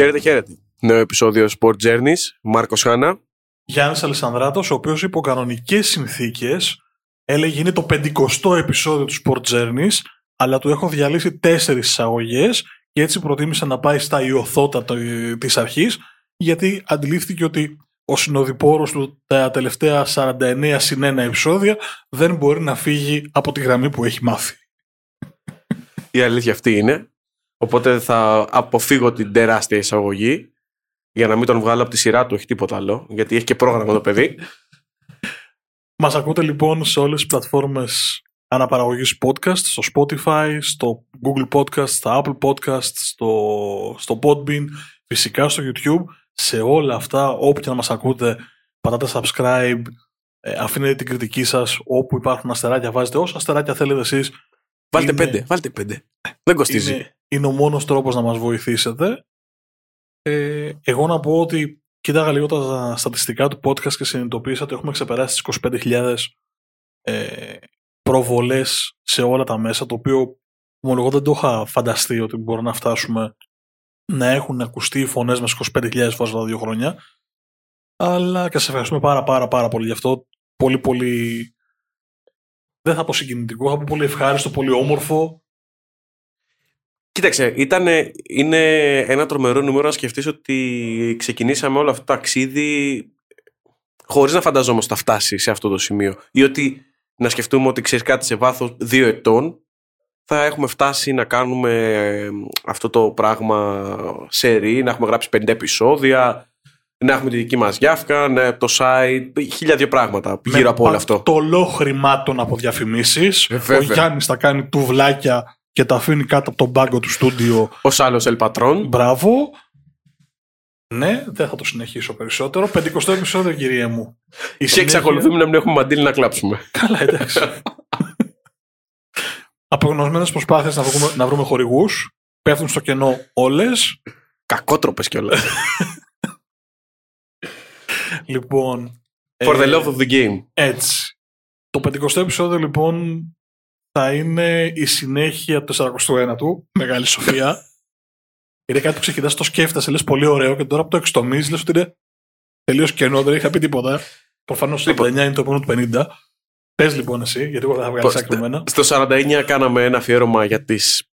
Χαίρετε, χαίρετε. Νέο επεισόδιο Sport Journeys. Μάρκος Χάνα. Γιάννης Αλessανδράτο, ο οποίος υπό κανονικές συνθήκες έλεγε είναι το 50ο επεισόδιο του Sport Journeys, αλλά του έχω διαλύσει τέσσερις εισαγωγές και έτσι προτίμησε να πάει στα ιωθώτα της αρχής, γιατί αντιλήφθηκε ότι ο συνοδοιπόρος του τα τελευταία 49 συν 1 επεισόδια δεν μπορεί να φύγει από τη γραμμή που έχει μάθει. Η αλήθεια αυτή είναι. Οπότε θα αποφύγω την τεράστια εισαγωγή για να μην τον βγάλω από τη σειρά του, όχι τίποτα άλλο, γιατί έχει και πρόγραμμα το παιδί. Μας ακούτε λοιπόν σε όλες τις πλατφόρμες αναπαραγωγής podcast, στο Spotify, στο Google Podcast, στα Apple Podcast, στο, στο Podbean, φυσικά στο YouTube. Σε όλα αυτά, όπου και να μας ακούτε, πατάτε subscribe, ε, αφήνετε την κριτική σας, όπου υπάρχουν αστεράκια βάζετε όσα αστεράκια θέλετε εσείς. Βάλτε πέντε, βάλτε πέντε. Δεν κοστίζει. Είναι, είναι ο μόνος τρόπος να μας βοηθήσετε. Ε, εγώ να πω ότι κοίταγα λίγο τα στατιστικά του podcast και συνειδητοποίησα ότι έχουμε ξεπεράσει τις 25.000 ε, προβολές σε όλα τα μέσα, το οποίο ομολογώ δεν το είχα φανταστεί ότι μπορούμε να φτάσουμε να έχουν ακουστεί οι φωνές μας 25.000 φορές τα δύο χρόνια. Αλλά και σας ευχαριστούμε πάρα πάρα πάρα πολύ γι' αυτό. Πολύ πολύ δεν θα πω συγκινητικό, θα πω πολύ ευχάριστο, πολύ όμορφο. Κοίταξε, ήτανε, είναι ένα τρομερό νούμερο να σκεφτείς ότι ξεκινήσαμε όλο αυτό το ταξίδι χωρίς να φανταζόμαστε θα φτάσει σε αυτό το σημείο. Ή ότι να σκεφτούμε ότι ξέρεις κάτι σε βάθος δύο ετών θα έχουμε φτάσει να κάνουμε ε, αυτό το πράγμα σε ρί, να έχουμε γράψει 50 επεισόδια, να έχουμε τη δική μας γιάφκα, να, το site, χίλια δύο πράγματα γύρω από όλο αυτό. Το λό χρημάτων από διαφημίσεις. Ε, ο Γιάννης θα κάνει τουβλάκια και τα αφήνει κάτω από τον πάγκο του στούντιο. Ο άλλος Ελπατρών. Μπράβο. Ναι, δεν θα το συνεχίσω περισσότερο. 50 επεισόδιο, κυρία μου. Η και εξακολουθούμε να μην έχουμε μαντήλι να κλάψουμε. Καλά, εντάξει. Απογνωσμένες προσπάθειες να, βρούμε, να βρούμε χορηγούς. Πέφτουν στο κενό όλες. Κακότροπες κιόλας. λοιπόν. For the love of the game. Έτσι. Το 50 επεισόδιο λοιπόν θα είναι η συνέχεια του 41ου. Μεγάλη σοφία. είναι κάτι που ξεκινάς, το σκέφτεσαι, λες πολύ ωραίο και τώρα που το εξτομίζεις, λες ότι είναι τελείως κενό, δεν είχα πει τίποτα. Προφανώς το 49 είναι το επόμενο του 50. Πες λοιπόν εσύ, γιατί εγώ δεν θα βγάλει άκρη Στο 49 κάναμε ένα αφιέρωμα για τις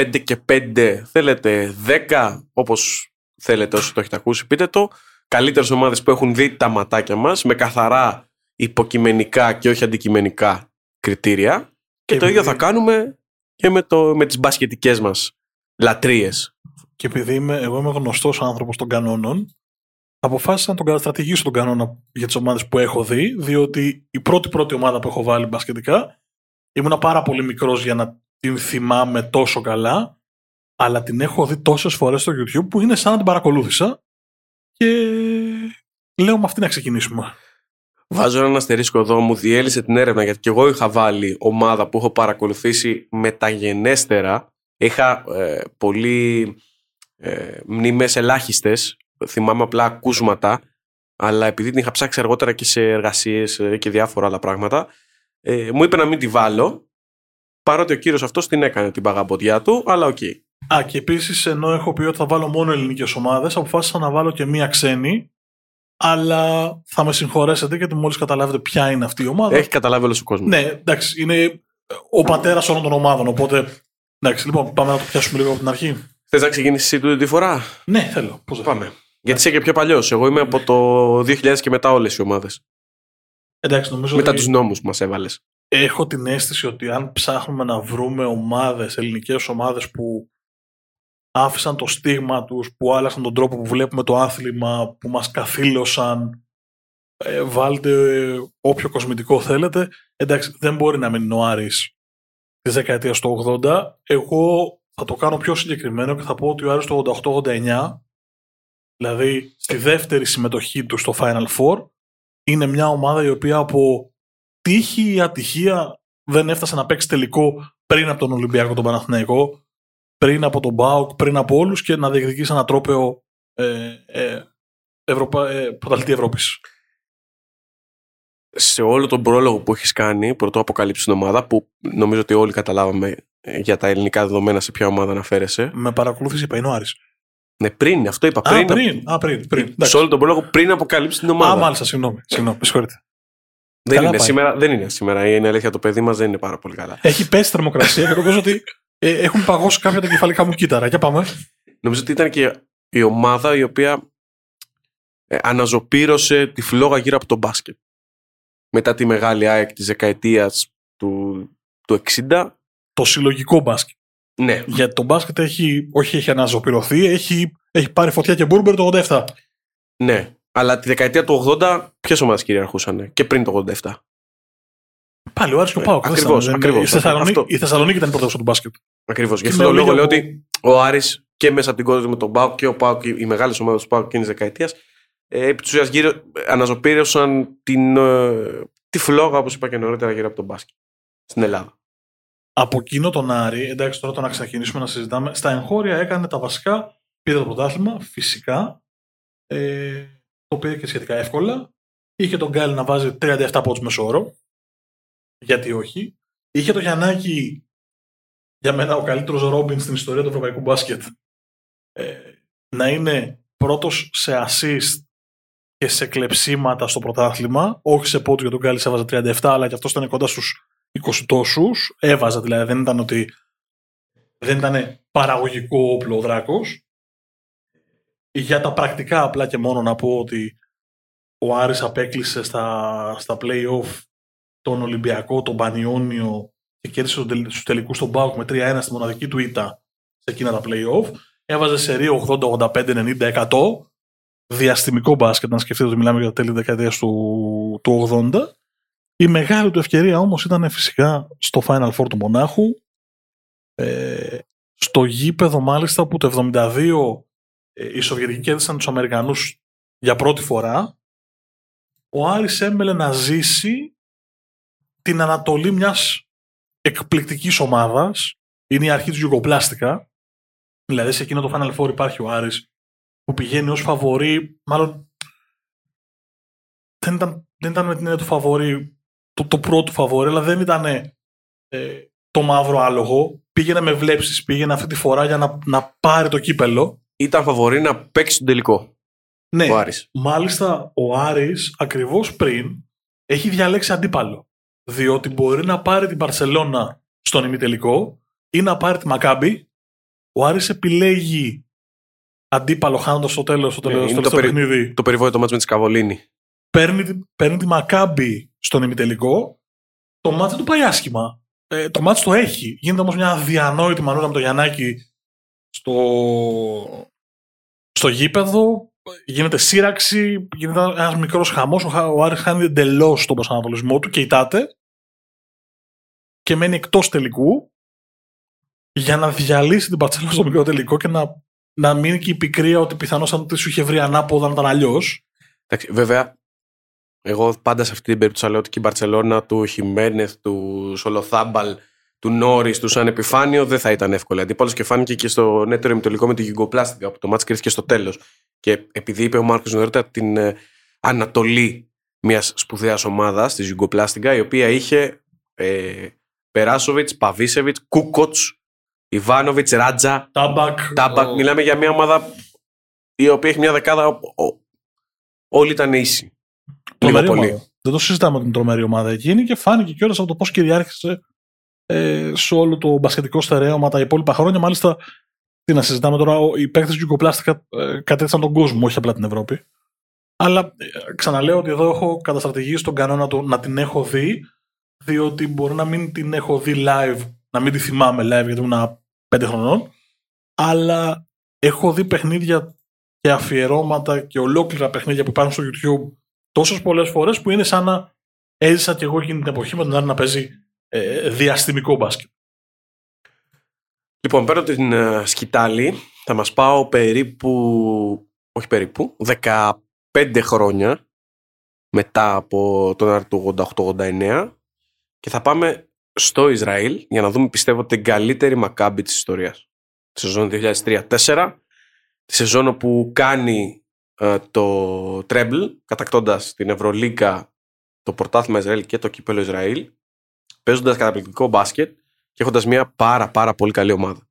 5 και 5, θέλετε 10, όπως θέλετε όσοι το έχετε ακούσει, πείτε το. Καλύτερες ομάδες που έχουν δει τα ματάκια μας με καθαρά υποκειμενικά και όχι αντικειμενικά κριτήρια. Και, το ίδιο θα κάνουμε και με, το, με τις μπασκετικές μας λατρείες. Και επειδή είμαι, εγώ είμαι γνωστός άνθρωπος των κανόνων, αποφάσισα να τον καταστρατηγήσω τον κανόνα για τις ομάδες που έχω δει, διότι η πρώτη πρώτη ομάδα που έχω βάλει μπασκετικά ήμουνα πάρα πολύ μικρός για να την θυμάμαι τόσο καλά, αλλά την έχω δει τόσες φορές στο YouTube που είναι σαν να την παρακολούθησα και λέω με αυτή να ξεκινήσουμε. Βάζω έναν αστερίσκο εδώ, μου διέλυσε την έρευνα γιατί και εγώ είχα βάλει ομάδα που έχω παρακολουθήσει μεταγενέστερα. Είχα ε, πολύ ε, μνήμες ελάχιστες, θυμάμαι απλά ακούσματα, αλλά επειδή την είχα ψάξει αργότερα και σε εργασίες ε, και διάφορα άλλα πράγματα, ε, μου είπε να μην τη βάλω, παρότι ο κύριος αυτός την έκανε την παγαποντιά του, αλλά ok. Okay. Α, και επίσης ενώ έχω πει ότι θα βάλω μόνο ελληνικές ομάδες, αποφάσισα να βάλω και μία ξένη αλλά θα με συγχωρέσετε γιατί μόλις καταλάβετε ποια είναι αυτή η ομάδα. Έχει καταλάβει όλος ο κόσμος. Ναι, εντάξει, είναι ο πατέρας όλων των ομάδων. Οπότε. Εντάξει, λοιπόν, πάμε να το πιάσουμε λίγο από την αρχή. Θες να ξεκινήσεις εσύ τούτη τη φορά; Ναι, θέλω. Πώς πάμε. Γιατί είσαι και πιο παλιός. Εγώ είμαι από το 2000 και μετά όλες οι ομάδες. Εντάξει, νομίζω. Μετά ότι... τους νόμους που μας έβαλες. Έχω την αίσθηση ότι αν ψάχνουμε να βρούμε ομάδες, ελληνικές ομάδες που άφησαν το στίγμα τους, που άλλαξαν τον τρόπο που βλέπουμε το άθλημα, που μας καθήλωσαν. Ε, βάλτε όποιο κοσμητικό θέλετε. Εντάξει, δεν μπορεί να μείνει ο Άρης της δεκαετίας του 80. Εγώ θα το κάνω πιο συγκεκριμένο και θα πω ότι ο Άρης το 88-89, δηλαδή στη δεύτερη συμμετοχή του στο Final Four, είναι μια ομάδα η οποία από τύχη ή ατυχία δεν έφτασε να παίξει τελικό πριν από τον Ολυμπιακό τον Παναθηναϊκό πριν από τον Μπάουκ, πριν από όλους και να διεκδικήσει ένα τρόπαιο ε, ε, Ευρωπα... ε, πρωταθλητή Ευρώπης. Σε όλο τον πρόλογο που έχεις κάνει, πρωτό αποκαλύψεις την ομάδα, που νομίζω ότι όλοι καταλάβαμε ε, για τα ελληνικά δεδομένα σε ποια ομάδα αναφέρεσαι. Με παρακολούθησε η Παϊνόάρη. Ναι, πριν, αυτό είπα. Α, Πριν, πριν. Α, πριν. πριν. σε Εντάξει. όλο τον πρόλογο πριν αποκαλύψεις την ομάδα. Α, μάλιστα, συγγνώμη. Συγγνώμη, με συγχωρείτε. δεν, Καλά είναι πάει. σήμερα, δεν είναι σήμερα. Είναι αλήθεια, το παιδί μας δεν είναι πάρα πολύ καλά. Έχει πέσει θερμοκρασία και νομίζω ότι ε, έχουν παγώσει κάποια τα κεφαλικά μου κύτταρα. Για πάμε. Νομίζω ότι ήταν και η ομάδα η οποία ε, αναζωπήρωσε τη φλόγα γύρω από τον μπάσκετ. Μετά τη μεγάλη ΑΕΚ της δεκαετίας του, του 60. Το συλλογικό μπάσκετ. Ναι, Γιατί το μπάσκετ έχει, όχι έχει αναζωπηρωθεί, έχει, έχει πάρει φωτιά και μπούρμπερη το 87. ναι. Αλλά τη δεκαετία του 80 ποιες ομάδες κυριαρχούσαν και πριν το 87. Πάλι ο Άρης και ο Πάοκ. δεν ακριβώς, ήταν. ακριβώς. Η Θεσσαλονίκη, Αυτό. η Θεσσαλονίκη ήταν η πρωτεύουσα του μπάσκετ. Ακριβώς. Γι' Και αυτό με το λόγο λίγα λέω που- ότι ο Άρης και μέσα από την κόντρα με τον Πάοκ και ο Πάοκ, οι μεγάλες ομάδες του Πάοκ εκείνης της δεκαετίας ε, επί της ουσίας γύρω, αναζωπήρωσαν την, ε, τη φλόγα όπως είπα και νωρίτερα γύρω από τον μπάσκετ στην Ελλάδα. Από εκείνο τον Άρη, εντάξει τώρα το να ξεκινήσουμε να συζητάμε, στα εγχώρια έκανε τα βασικά, πήρε το πρωτάθλημα, φυσικά, ε, το πήρε και σχετικά εύκολα. Είχε τον Γκάλι να βάζει 37 πόντους μέσω όρο, γιατί όχι. Είχε το Γιαννάκη, για μένα ο καλύτερος Ρόμπιν στην ιστορία του ευρωπαϊκού μπάσκετ, ε, να είναι πρώτος σε assist και σε κλεψίματα στο πρωτάθλημα, όχι σε πόντους για τον Γκάλι έβαζε 37, αλλά και αυτός ήταν κοντά στους 20 τόσους. Έβαζα δηλαδή, δεν ήταν ότι. Δεν ήταν παραγωγικό όπλο ο Δράκος. Για τα πρακτικά, απλά και μόνο να πω ότι ο Άρης απέκλεισε στα, στα play-off τον Ολυμπιακό, τον Πανιόνιο και κέρδισε τον τελ- στους τελικούς τον Μπάουκ με 3-1 στη μοναδική του ήττα σε εκείνα τα play-off. Έβαζε σε 80, 85, 90, 100. Διαστημικό μπάσκετ, να σκεφτείτε ότι μιλάμε για τα τέλη δεκαετίας του, του 80. Η μεγάλη του ευκαιρία όμως ήταν φυσικά στο Final Four του Μονάχου. Ε, στο γήπεδο μάλιστα που το 72 ε, οι Σοβιετικοί κέρδισαν τους Αμερικανούς για πρώτη φορά. Ο Άρης έμελε να ζήσει την ανατολή μιας εκπληκτικής ομάδας. Είναι η αρχή του Γιουγκοπλάστικα. Δηλαδή σε εκείνο το Final Four υπάρχει ο Άρης που πηγαίνει ως φαβορή, μάλλον δεν ήταν, δεν ήταν με την έννοια του φαβορή το, το πρώτο φαβόρι, αλλά δεν ήταν ε, το μαύρο άλογο. Πήγαινε με βλέψεις, πήγαινε αυτή τη φορά για να, να πάρει το κύπελο. Ήταν φαβορή να παίξει τον τελικό Ναι, ο Άρης. μάλιστα ο Άρης ακριβώς πριν έχει διαλέξει αντίπαλο. Διότι μπορεί να πάρει την Παρσελώνα στον ημιτελικό ή να πάρει τη Μακάμπη. Ο Άρης επιλέγει αντίπαλο χάνοντας στο τέλος, στο Ναι, τέλος, είναι στο το τελευταίο περι- παιχνίδι. Το περιβόητο μάτς με τη Σκαβολίνη. παίρνει, τη- παίρνει τη Μακάμπη στον ημιτελικό, το μάτς δεν του πάει άσχημα. Ε, το μάτς το έχει. Γίνεται όμως μια αδιανόητη μανούρα με το Γιαννάκη στο, στο γήπεδο. Γίνεται σύραξη, γίνεται ένας μικρός χαμός. Ο, Χα- ο Άρης χάνει εντελώς τον προσανατολισμό του και ητάται και μένει εκτός τελικού για να διαλύσει την Παρτσέλα στο μικρό τελικό και να, να μείνει και η πικρία ότι πιθανώς αν της σου είχε βρει ανάποδα να ήταν αλλιώς. Εντάξει, βέβαια, εγώ πάντα σε αυτή την περίπτωση λέω ότι και η Μπαρσελόνα του Χιμένεθ, του Σολοθάμπαλ, του Νόρις, τους Σαν Επιφάνιο δεν θα ήταν εύκολη αντίπαλος και φάνηκε και στο νέτερο ημιτελικό με τη Γιουγκοπλάστικα που το μάτς κρίθηκε στο τέλος. Και επειδή είπε ο Μάρκος νωρίτερα την ε, ανατολή μιας σπουδαίας ομάδας τη Γιουγκοπλάστικα, η οποία είχε ε, Περάσοβιτς, Παβίσεβιτς, Κούκοτς, Ιβάνοβιτς, Ράτζα, Τάμπακ. Τάμπακ. ο- Μιλάμε για μια ομάδα η οποία έχει μια δεκάδα. ο- ο- όλοι ήταν ίσοι. Λίγο Τρομερή πολύ. ομάδα. Δεν το συζητάμε την τρομερή ομάδα εκείνη και φάνηκε κιόλας από το πώς κυριάρχησε ε, σε όλο το μπασκετικό στερέωμα τα υπόλοιπα χρόνια. Μάλιστα, τι να συζητάμε τώρα, ο- οι παίκτες του Γιουγκοπλάστικα ε, κατέθεσαν τον κόσμο, όχι απλά την Ευρώπη. Αλλά ε, ξαναλέω ότι εδώ έχω καταστρατηγήσει τον κανόνα του να την έχω δει, διότι μπορεί να μην την έχω δει live, να μην τη θυμάμαι live γιατί ήμουν πέντε χρονών, αλλά έχω δει παιχνίδια και αφιερώματα και ολόκληρα παιχνίδια που υπάρχουν στο YouTube τόσες πολλές φορές που είναι σαν να έζησα κι εγώ εκείνη την εποχή με τον Άρη να παίζει ε, διαστημικό μπάσκετ. Λοιπόν, παίρνω την ε, σκητάλη. Θα μας πάω περίπου, όχι περίπου, 15 χρόνια μετά από τον Άρη του 88-89 και θα πάμε στο Ισραήλ για να δούμε πιστεύω την καλύτερη μακάμπη της ιστορίας. Τη σεζόν 2003-2004, τη σεζόν όπου κάνει ε, το τρέμπλ κατακτώντας την Ευρωλίγκα, το πρωτάθλημα Ισραήλ και το κύπελο Ισραήλ παίζοντας καταπληκτικό μπάσκετ και έχοντας μια πάρα πάρα πολύ καλή ομάδα.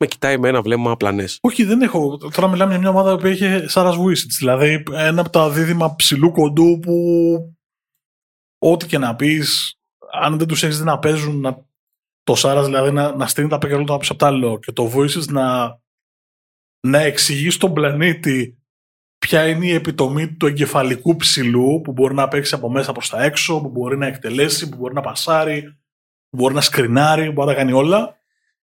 με κοιτάει με ένα βλέμμα πλανέ. Όχι, δεν έχω. Τώρα μιλάμε για μια ομάδα που είχε Σάρας Βουίσιτς. Δηλαδή ένα από τα δίδυμα ψηλού κοντού που ό,τι και να πεις, αν δεν τους έχεις δει να παίζουν, να... το Σάρας δηλαδή να, να στείλει τα πέκια από τα άλλο και το Βουίσιτς να, να εξηγεί στον πλανήτη ποια είναι η επιτομή του εγκεφαλικού ψηλού που μπορεί να παίξει από μέσα προς τα έξω, που μπορεί να εκτελέσει, που μπορεί να πασάρει, που μπορεί να σκρινάρει, που μπορεί να κάνει όλα.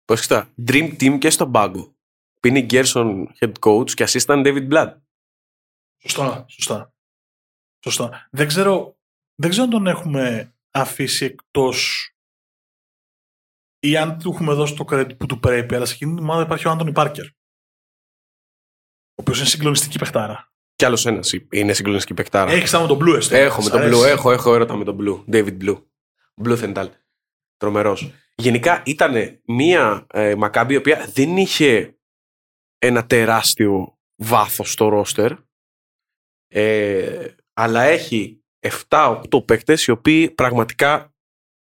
Πώς κοιτά, Dream Team και στον πάγκο. Πίνει Γκέρσον head coach και assistant David Blood. Σωστά, σωστά. Σωστά. Δεν ξέρω, δεν ξέρω αν τον έχουμε αφήσει εκτός ή αν του έχουμε δώσει το credit που του πρέπει, αλλά σε εκείνη την ομάδα υπάρχει ο Άντωνι Πάρκερ. Ο οποίος είναι συγκλονιστική παιχτάρα. Κι άλλος ένας είναι συγκλονιστική παιχτάρα. Έχεις με τον Blue, εστί. Έχω με τον Blue, έχω, έχω έρωτα με τον Blue. David Blue. Blue Thental. Τρομερός. Γενικά ήταν μία ε, Μακάμπη η οποία δεν είχε ένα τεράστιο βάθος στο ρόστερ ε, αλλά έχει 7-8 παίκτες οι οποίοι πραγματικά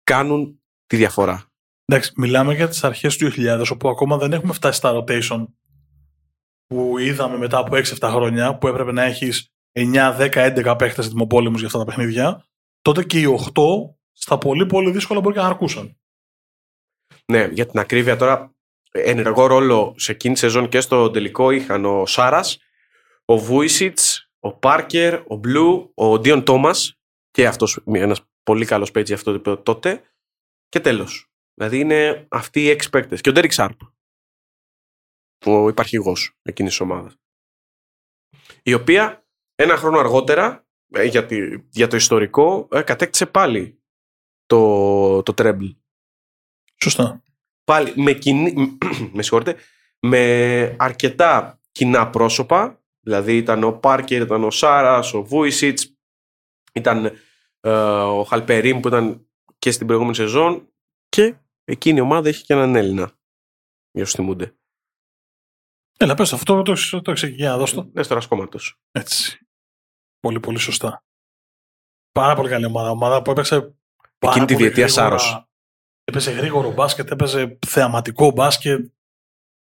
κάνουν τη διαφορά. Εντάξει, μιλάμε για τις αρχές του 2000 όπου ακόμα δεν έχουμε φτάσει στα rotation που είδαμε μετά από 6-7 χρόνια που έπρεπε να έχεις 9, 10, 11 παίκτες δημοπόλεμους για αυτά τα παιχνίδια τότε και οι 8 στα πολύ πολύ δύσκολα μπορεί και να αρκούσαν. Ναι, για την ακρίβεια τώρα, ενεργό ρόλο σε εκείνη τη σεζόν και στο τελικό είχαν ο Σάρας, ο Βούισιτ, ο Πάρκερ, ο Μπλου, ο Ντίον Τόμας και αυτός ένας πολύ καλός παίτσι αυτό το τότε. Και τέλος. Δηλαδή είναι αυτοί οι έξι παίκτες. Και ο Ντέρικ Σάρπ. Ο υπαρχηγό εκείνης της ομάδας. Η οποία ένα χρόνο αργότερα, ε, για, για το ιστορικό, ε, κατέκτησε πάλι το, το treble Σωστά. Πάλι με, κοινή, με, με αρκετά κοινά πρόσωπα. Δηλαδή ήταν ο Πάρκερ, ήταν ο Σάρας, ο Βούισιτς, ήταν ε, ο Χαλπερίμ που ήταν και στην προηγούμενη σεζόν. Και εκείνη η ομάδα έχει και έναν Έλληνα. Για όσους θυμούνται. Έλα, πες αυτό το, το, το εξηγεί, δώσ' το. Έστωρα κόμματο. Έτσι. Πολύ, πολύ σωστά. Πάρα πολύ καλή ομάδα. Ομάδα που έπαιξε. Εκείνη τη διετία Σάρος. Έπαιζε γρήγορο μπάσκετ, έπαιζε θεαματικό μπάσκετ.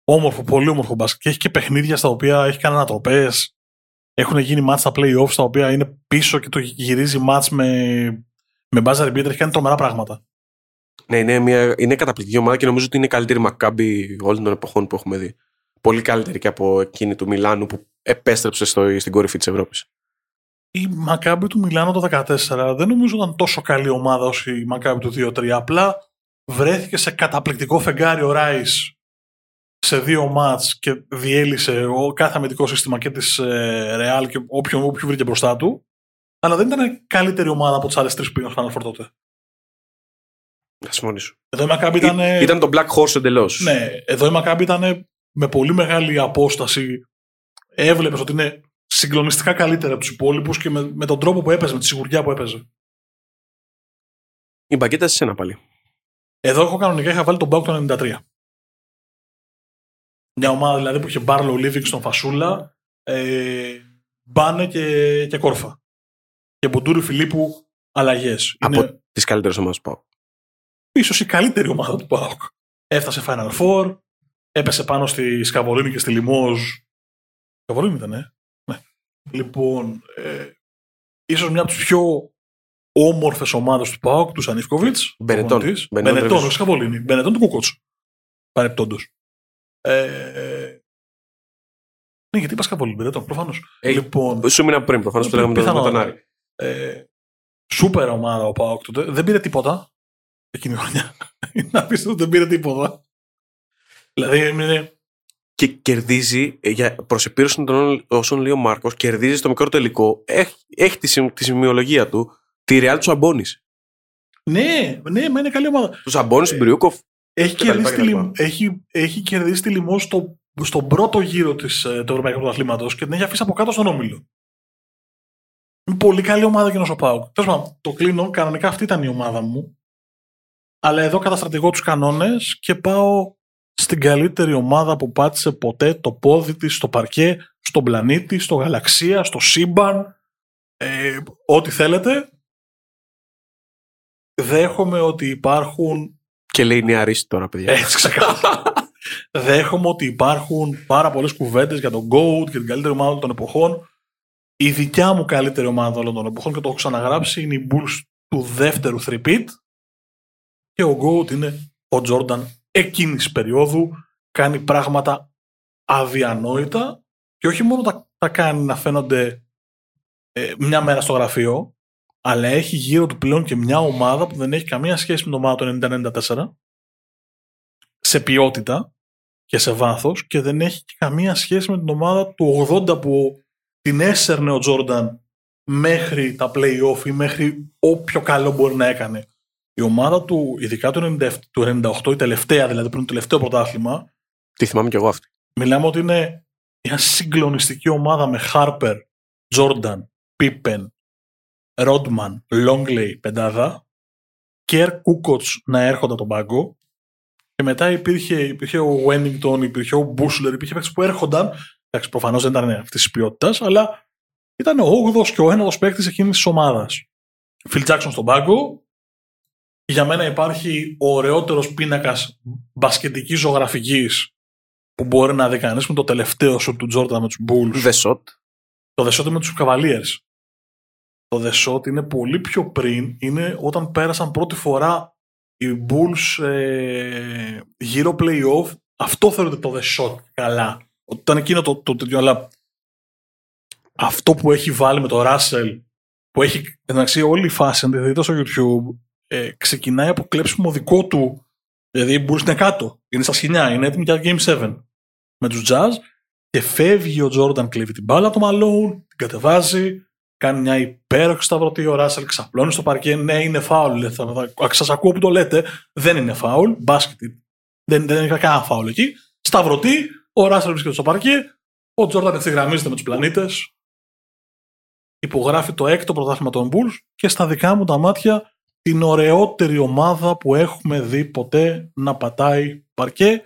Όμορφο, πολύ όμορφο μπάσκετ. Και έχει και παιχνίδια στα οποία έχει κάνει ανατροπές. Έχουν γίνει μάτς στα playoffs τα οποία είναι πίσω και το γυρίζει μάτς με, με buzzer beater. Έχει κάνει τρομερά πράγματα. Ναι, είναι, μια, είναι καταπληκτική ομάδα και νομίζω ότι είναι η καλύτερη Μακάμπη όλων των εποχών που έχουμε δει. Πολύ καλύτερη και από εκείνη του Μιλάνου που επέστρεψε στο, στην κορυφή της Ευρώπης. Η Μακάμπη του Μιλάνου το 2014 δεν νομίζω ήταν τόσο καλή ομάδα όσο η Μακάμπη του 2-3. Απλά βρέθηκε σε καταπληκτικό φεγγάρι ο Ράις σε δύο μάτς και διέλυσε ο, κάθε αμυντικό σύστημα και της ε, Real και όποιον, όποιον βρήκε μπροστά του. Αλλά δεν ήταν καλύτερη ομάδα από τις άλλες τρεις που πήγαν στο Final τότε. Να συμφωνήσω. Εδώ η Μακάμπη ήταν. Ήταν το Black Horse εντελώς. Ναι, εδώ η Μακάμπη ήταν με πολύ μεγάλη απόσταση. Έβλεπες ότι είναι συγκλονιστικά καλύτερα από τους υπόλοιπους και με, με τον τρόπο που έπαιζε, με τη σιγουριά που έπαιζε. Η μπαγκέτα σε ένα πάλι. Εδώ έχω κανονικά είχα βάλει τον Μπάουκ το 93. Μια ομάδα δηλαδή που είχε Μπάρλο στον Φασούλα, ε, Μπάνε και, και Κόρφα. Και Μποντούρι Φιλίππου αλλαγές. Από Είναι... τις καλύτερες ομάδες του Πάουκ. σω η καλύτερη ομάδα του Πάουκ. Έφτασε Final Four, έπεσε πάνω στη Σκαβολίνη και στη Λιμόζ. Σκαβολίνη ήταν, ε. Ναι. Λοιπόν, ε, ίσως μια από τις πιο όμορφες ομάδες του ΠΑΟΚ, του Ανίφκοβιτ. Μπενετών. Μπενετών, όχι Σκαβολίνη. Μπενετών του Κούκοτ. Παρεπτόντω. Ε, ναι, γιατί είπα Σκαβολίνη, Μπενετών, προφανώς. Ε, λοιπόν, σου μήνα πριν, προφανώς που λέγαμε τον Άρη. Ε, σούπερ ομάδα ο ΠΑΟΚ τότε. Δεν πήρε τίποτα εκείνη η χρονιά. Να πεις ότι δεν πήρε τίποτα. Δηλαδή είναι. Και κερδίζει, ε, για προσεπίρωση των όσων λέει ο Μάρκος, κερδίζει στο μικρό τελικό. Έχει, έχει τη, τη σημειολογία του τη Ρεάλ του Αμπόνι. Ναι, ναι, μα είναι καλή ομάδα. Του Αμπόνι, του Μπριούκοφ. Έχει, κερδίσει τη, έχει, έχει κερδίσει τη Λιμό στο, στον πρώτο γύρο της, ε, του Ευρωπαϊκού Πρωταθλήματος και την έχει αφήσει από κάτω στον όμιλο. Είναι πολύ καλή ομάδα και ο Πάουκ. Τέλος πάντων, το κλείνω. Κανονικά αυτή ήταν η ομάδα μου. Αλλά εδώ καταστρατηγώ τους κανόνες και πάω στην καλύτερη ομάδα που πάτησε ποτέ το πόδι της στο παρκέ, στον πλανήτη, στο γαλαξία, στο σύμπαν. Ε, ό,τι θέλετε δέχομαι ότι υπάρχουν. Και λέει νεαρίστη τώρα, παιδιά. Έτσι ξεκάθαρα. Δέχομαι ότι υπάρχουν πάρα πολλές κουβέντες για τον GOAT και την καλύτερη ομάδα όλων των εποχών. Η δικιά μου καλύτερη ομάδα όλων των εποχών και το έχω ξαναγράψει είναι η Bulls του δεύτερου 3 και ο GOAT είναι ο Jordan εκείνης τη περίοδου. Κάνει πράγματα αδιανόητα και όχι μόνο τα, τα κάνει να φαίνονται ε, μια μέρα στο γραφείο, αλλά έχει γύρω του πλέον και μια ομάδα που δεν έχει καμία σχέση με την ομάδα του 90-94 σε ποιότητα και σε βάθος και δεν έχει καμία σχέση με την ομάδα του 80 που την έσερνε ο Τζόρνταν μέχρι τα play-off ή μέχρι όποιο καλό μπορεί να έκανε. Η ομάδα του, ειδικά του 98, η τελευταία δηλαδή πριν το τελευταίο πρωτάθλημα. Τι θυμάμαι κι εγώ αυτή. Μιλάμε ότι είναι μια συγκλονιστική ομάδα με Harper, Jordan, Pippen, Rodman, Longley, πεντάδα, Κέρ Κούκοτς να έρχονται από τον πάγκο και μετά υπήρχε, υπήρχε ο Wennington, υπήρχε ο Μπούσλερ, υπήρχε παίκτες που έρχονταν, εντάξει προφανώς δεν ήταν αυτής της ποιότητας, αλλά ήταν ο 8ος και ο 9ος παίκτης εκείνης της ομάδας. Phil Jackson στον πάγκο, για μένα υπάρχει ο ωραιότερος πίνακας μπασκετικής ζωγραφικής που μπορεί να δει κανείς με το τελευταίο σου του Jordan με τους Bulls. The Shot. Το The Shot με τους Cavaliers. Το The Shot είναι πολύ πιο πριν, είναι όταν πέρασαν πρώτη φορά οι Bulls ε, γύρω playoff. Αυτό θεωρείται το The Shot καλά. Όταν εκείνο το, το, το, αλλά αυτό που έχει βάλει με το Russell που έχει εντάξει όλη η φάση αν τη δείτε στο YouTube ε, ξεκινάει από κλέψιμο δικό του δηλαδή οι Bulls είναι κάτω είναι στα σκηνιά, είναι έτοιμοι για Game 7 με τους Jazz και φεύγει ο Jordan κλέβει την μπάλα του Malone την κατεβάζει κάνει μια υπέροχη σταυρωτή ο Ράσελ, ξαπλώνει στο παρκέ. Ναι, είναι φάουλ. Σας ακούω που το λέτε. Δεν είναι φάουλ. Μπάσκετ. Δεν, δεν είναι κανένα φάουλ εκεί. Σταυρωτή, ο Ράσελ βρίσκεται στο παρκέ. Ο Τζόρνταν ευθυγραμμίζεται με τους πλανήτες. Υπογράφει το έκτο πρωτάθλημα των Bulls και στα δικά μου τα μάτια την ωραιότερη ομάδα που έχουμε δει ποτέ να πατάει παρκέ.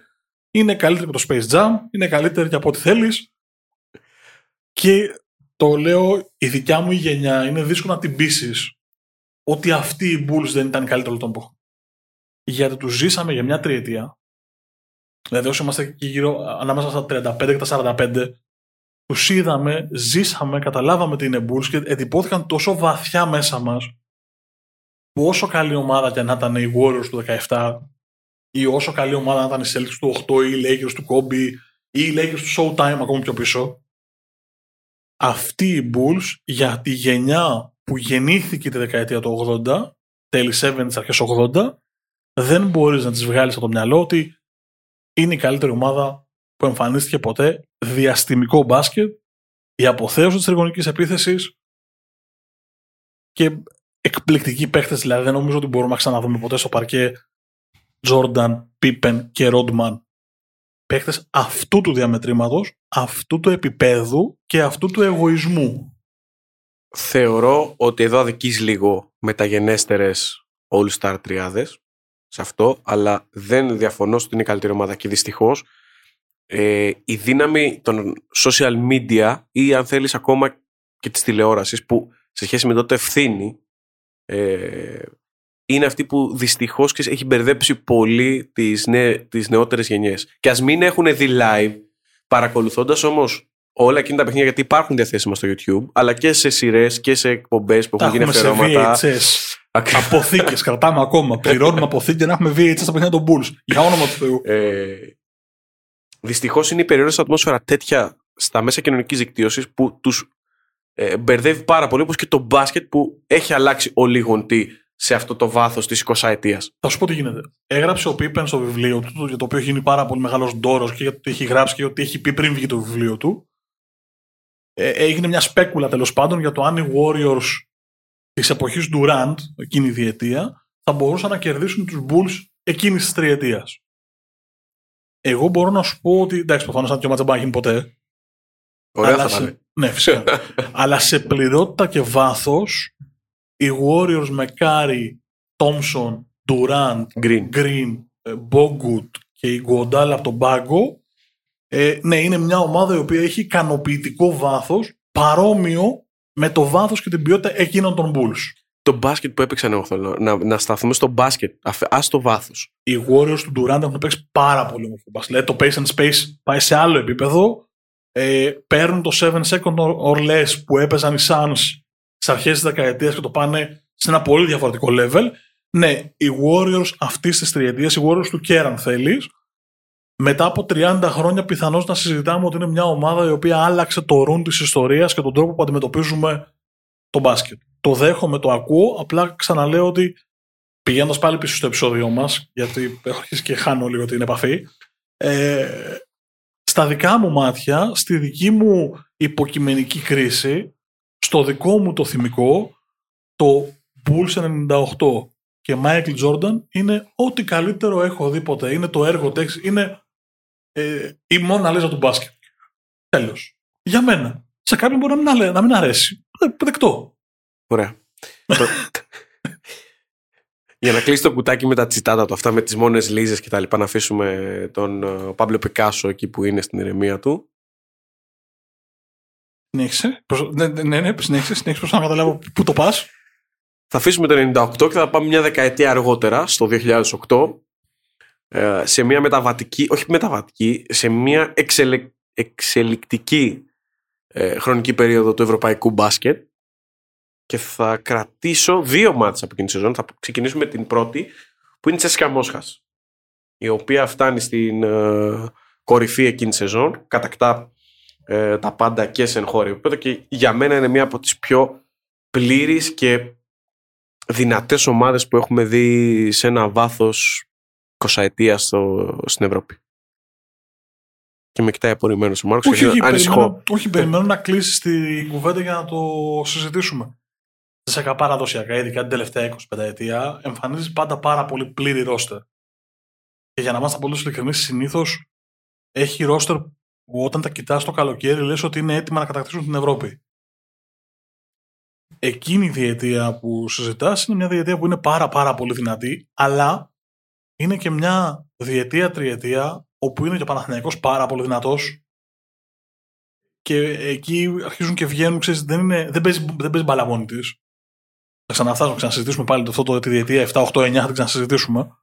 Είναι καλύτερη από το Space Jam, είναι καλύτερη και από ό,τι θέλεις. Και το λέω, η δικιά μου η γενιά είναι δύσκολο να την πείσει ότι αυτοί οι Bulls δεν ήταν οι καλύτεροι των εποχών. Γιατί τους ζήσαμε για μια τριετία. Δηλαδή, όσο είμαστε εκεί γύρω ανάμεσα στα 35 και τα 45, τους είδαμε, ζήσαμε, καταλάβαμε τι είναι Bulls και εντυπώθηκαν τόσο βαθιά μέσα μας που όσο καλή ομάδα και να ήταν οι Warriors του 17 ή όσο καλή ομάδα να ήταν οι Celtics του 8 ή οι Lakers του Kobe ή οι Lakers του Showtime ακόμα πιο πίσω, αυτοί οι Bulls για τη γενιά που γεννήθηκε τη δεκαετία του 80, τέλη 70, αρχές 80, δεν μπορείς να τις βγάλεις από το μυαλό ότι είναι η καλύτερη ομάδα που εμφανίστηκε ποτέ, διαστημικό μπάσκετ, η αποθέωση της τριγωνικής επίθεσης και εκπληκτικοί παίχτες, δηλαδή δεν νομίζω ότι μπορούμε να ξαναδούμε ποτέ στο παρκέ Jordan, Pippen και Rodman παίχτες αυτού του διαμετρήματος, αυτού του επίπεδου και αυτού του εγωισμού. Θεωρώ ότι εδώ αδικείς λίγο μεταγενέστερες all-star τριάδες σε αυτό, αλλά δεν διαφωνώ ότι είναι η καλύτερη ομάδα και δυστυχώς ε, η δύναμη των social media ή αν θέλεις ακόμα και της τηλεόρασης που σε σχέση με τότε ευθύνη ε, είναι αυτή που δυστυχώς έχει μπερδέψει πολύ τις νε, τις νεότερες γενιές. Και ας μην έχουν δει live, παρακολουθώντας όμως όλα εκείνα τα παιχνίδια, γιατί υπάρχουν διαθέσιμα στο YouTube, αλλά και σε σειρές και σε εκπομπές που έχουν γίνει αφιερώματα. Αποθήκες, κρατάμε ακόμα. Πληρώνουμε αποθήκες να έχουμε VHS στα παιχνίδια των Bulls. Για όνομα του Θεού. Ε, Δυστυχώς είναι η περίοδος ατμόσφαιρα τέτοια στα μέσα κοινωνικής δικτύωσης που τους ε, μπερδεύει πάρα πολύ, όπως και το μπάσκετ που έχει αλλάξει ο λίγοντι σε αυτό το βάθος της 20 ετία. Θα σου πω τι γίνεται. Έγραψε ο Πίπεν στο βιβλίο του, για το οποίο έχει γίνει πάρα πολύ μεγάλος ντόρος και για το τι έχει γράψει και ότι έχει πει πριν βγει το βιβλίο του. Ε, έγινε μια σπέκουλα τέλος πάντων για το αν οι Warriors της εποχής Durant, εκείνη η διετία, θα μπορούσαν να κερδίσουν τους Bulls εκείνης της τριετίας. Εγώ μπορώ να σου πω ότι. Εντάξει, προφανώς αν και ο δεν γίνει ποτέ. Ωραία αλλά θα σε, Ναι, φυσικά. αλλά σε πληρότητα και βάθος οι Warriors με Curry, Thompson, Durant, Green, Green Bogut και Iguodala από τον πάγκο ε, ναι, είναι μια ομάδα η οποία έχει ικανοποιητικό βάθος παρόμοιο με το βάθος και την ποιότητα εκείνων των Bulls. το μπάσκετ που έπαιξαν εγώ θέλω να, να σταθούμε στο μπάσκετ ας το βάθος. Οι Warriors του Durant έχουν παίξει πάρα πολύ όμορφο μπάσκετ. Δηλαδή το pace and space πάει σε άλλο επίπεδο. Ε, παίρνουν το 7 second or less που έπαιζαν οι Suns στι αρχές της δεκαετίας και το πάνε σε ένα πολύ διαφορετικό level. Ναι, οι Warriors αυτής της τριετίας, οι Warriors του Κέραν θέλεις, μετά από 30 χρόνια πιθανώς να συζητάμε ότι είναι μια ομάδα η οποία άλλαξε το ρουν της ιστορίας και τον τρόπο που αντιμετωπίζουμε το μπάσκετ. Το δέχομαι, το ακούω, απλά ξαναλέω ότι πηγαίνοντας πάλι πίσω στο επεισόδιο μας, γιατί έχω αρχίσει και χάνω λίγο την επαφή, ε, στα δικά μου μάτια, στη δική μου υποκειμενική κρίση, στο δικό μου το θυμικό, το Bulls 98 και Michael Jordan είναι ό,τι καλύτερο έχω δει ποτέ. Είναι το έργο τέξη, είναι ε, η μόνα λίζα του μπάσκετ. Τέλος. Για μένα. Σε κάποιον μπορεί να μην, να μην αρέσει. Ε, δεκτό. Ωραία. Για να κλείσει το κουτάκι με τα τσιτάτα του, αυτά με τις μόνες λίζε και τα λοιπά, να αφήσουμε τον uh, Παύλο Πικάσο εκεί που είναι στην ηρεμία του. Συνέχισε. Ναι, ναι, ναι, ναι συνέχισε. Συνέχισε να καταλάβω πού το πας. Θα αφήσουμε το 98 και θα πάμε μια δεκαετία αργότερα, στο 2008, ε, σε μια μεταβατική, όχι μεταβατική, σε μια εξελε, εξελικτική ε, χρονική περίοδο του ευρωπαϊκού μπάσκετ και θα κρατήσω δύο μάτς από εκείνη τη σεζόν. Θα ξεκινήσουμε την πρώτη που είναι η Τσέσικα Μόσχας η οποία φτάνει στην ε, κορυφή εκείνη τη σεζόν, κατακτά ε, τα πάντα και σε εγχώριο επίπεδο και για μένα είναι μία από τις πιο πλήρεις και δυνατές ομάδες που έχουμε δει σε ένα βάθος 20 ετία στην Ευρώπη. Και με κοιτάει απορριμμένος ο Μάρκος. Όχι, όχι, περιμένω, όχι, περιμένω να κλείσει την κουβέντα για να το συζητήσουμε. Σε παραδοσιακά, ειδικά την τελευταία 25 ετία, εμφανίζει πάντα πάρα πολύ πλήρη ρόστερ. Και για να είμαστε πολύ ειλικρινείς, συνήθως έχει ρόστερ που όταν τα κοιτάς το καλοκαίρι, λες ότι είναι έτοιμα να κατακτήσουν την Ευρώπη. Εκείνη η διετία που συζητάς είναι μια διετία που είναι πάρα πάρα πολύ δυνατή, αλλά είναι και μια διετία, τριετία, όπου είναι και ο Παναθηναϊκός πάρα πολύ δυνατός και εκεί αρχίζουν και βγαίνουν, ξέρεις, δεν, είναι, δεν, παίζει, δεν παίζει μπαλά μόνη της. Θα ξαναφτάσουμε, να ξανασυζητήσουμε πάλι το, αυτό το, τη διετία 7, 8, 9, θα την ξανασυζητήσουμε.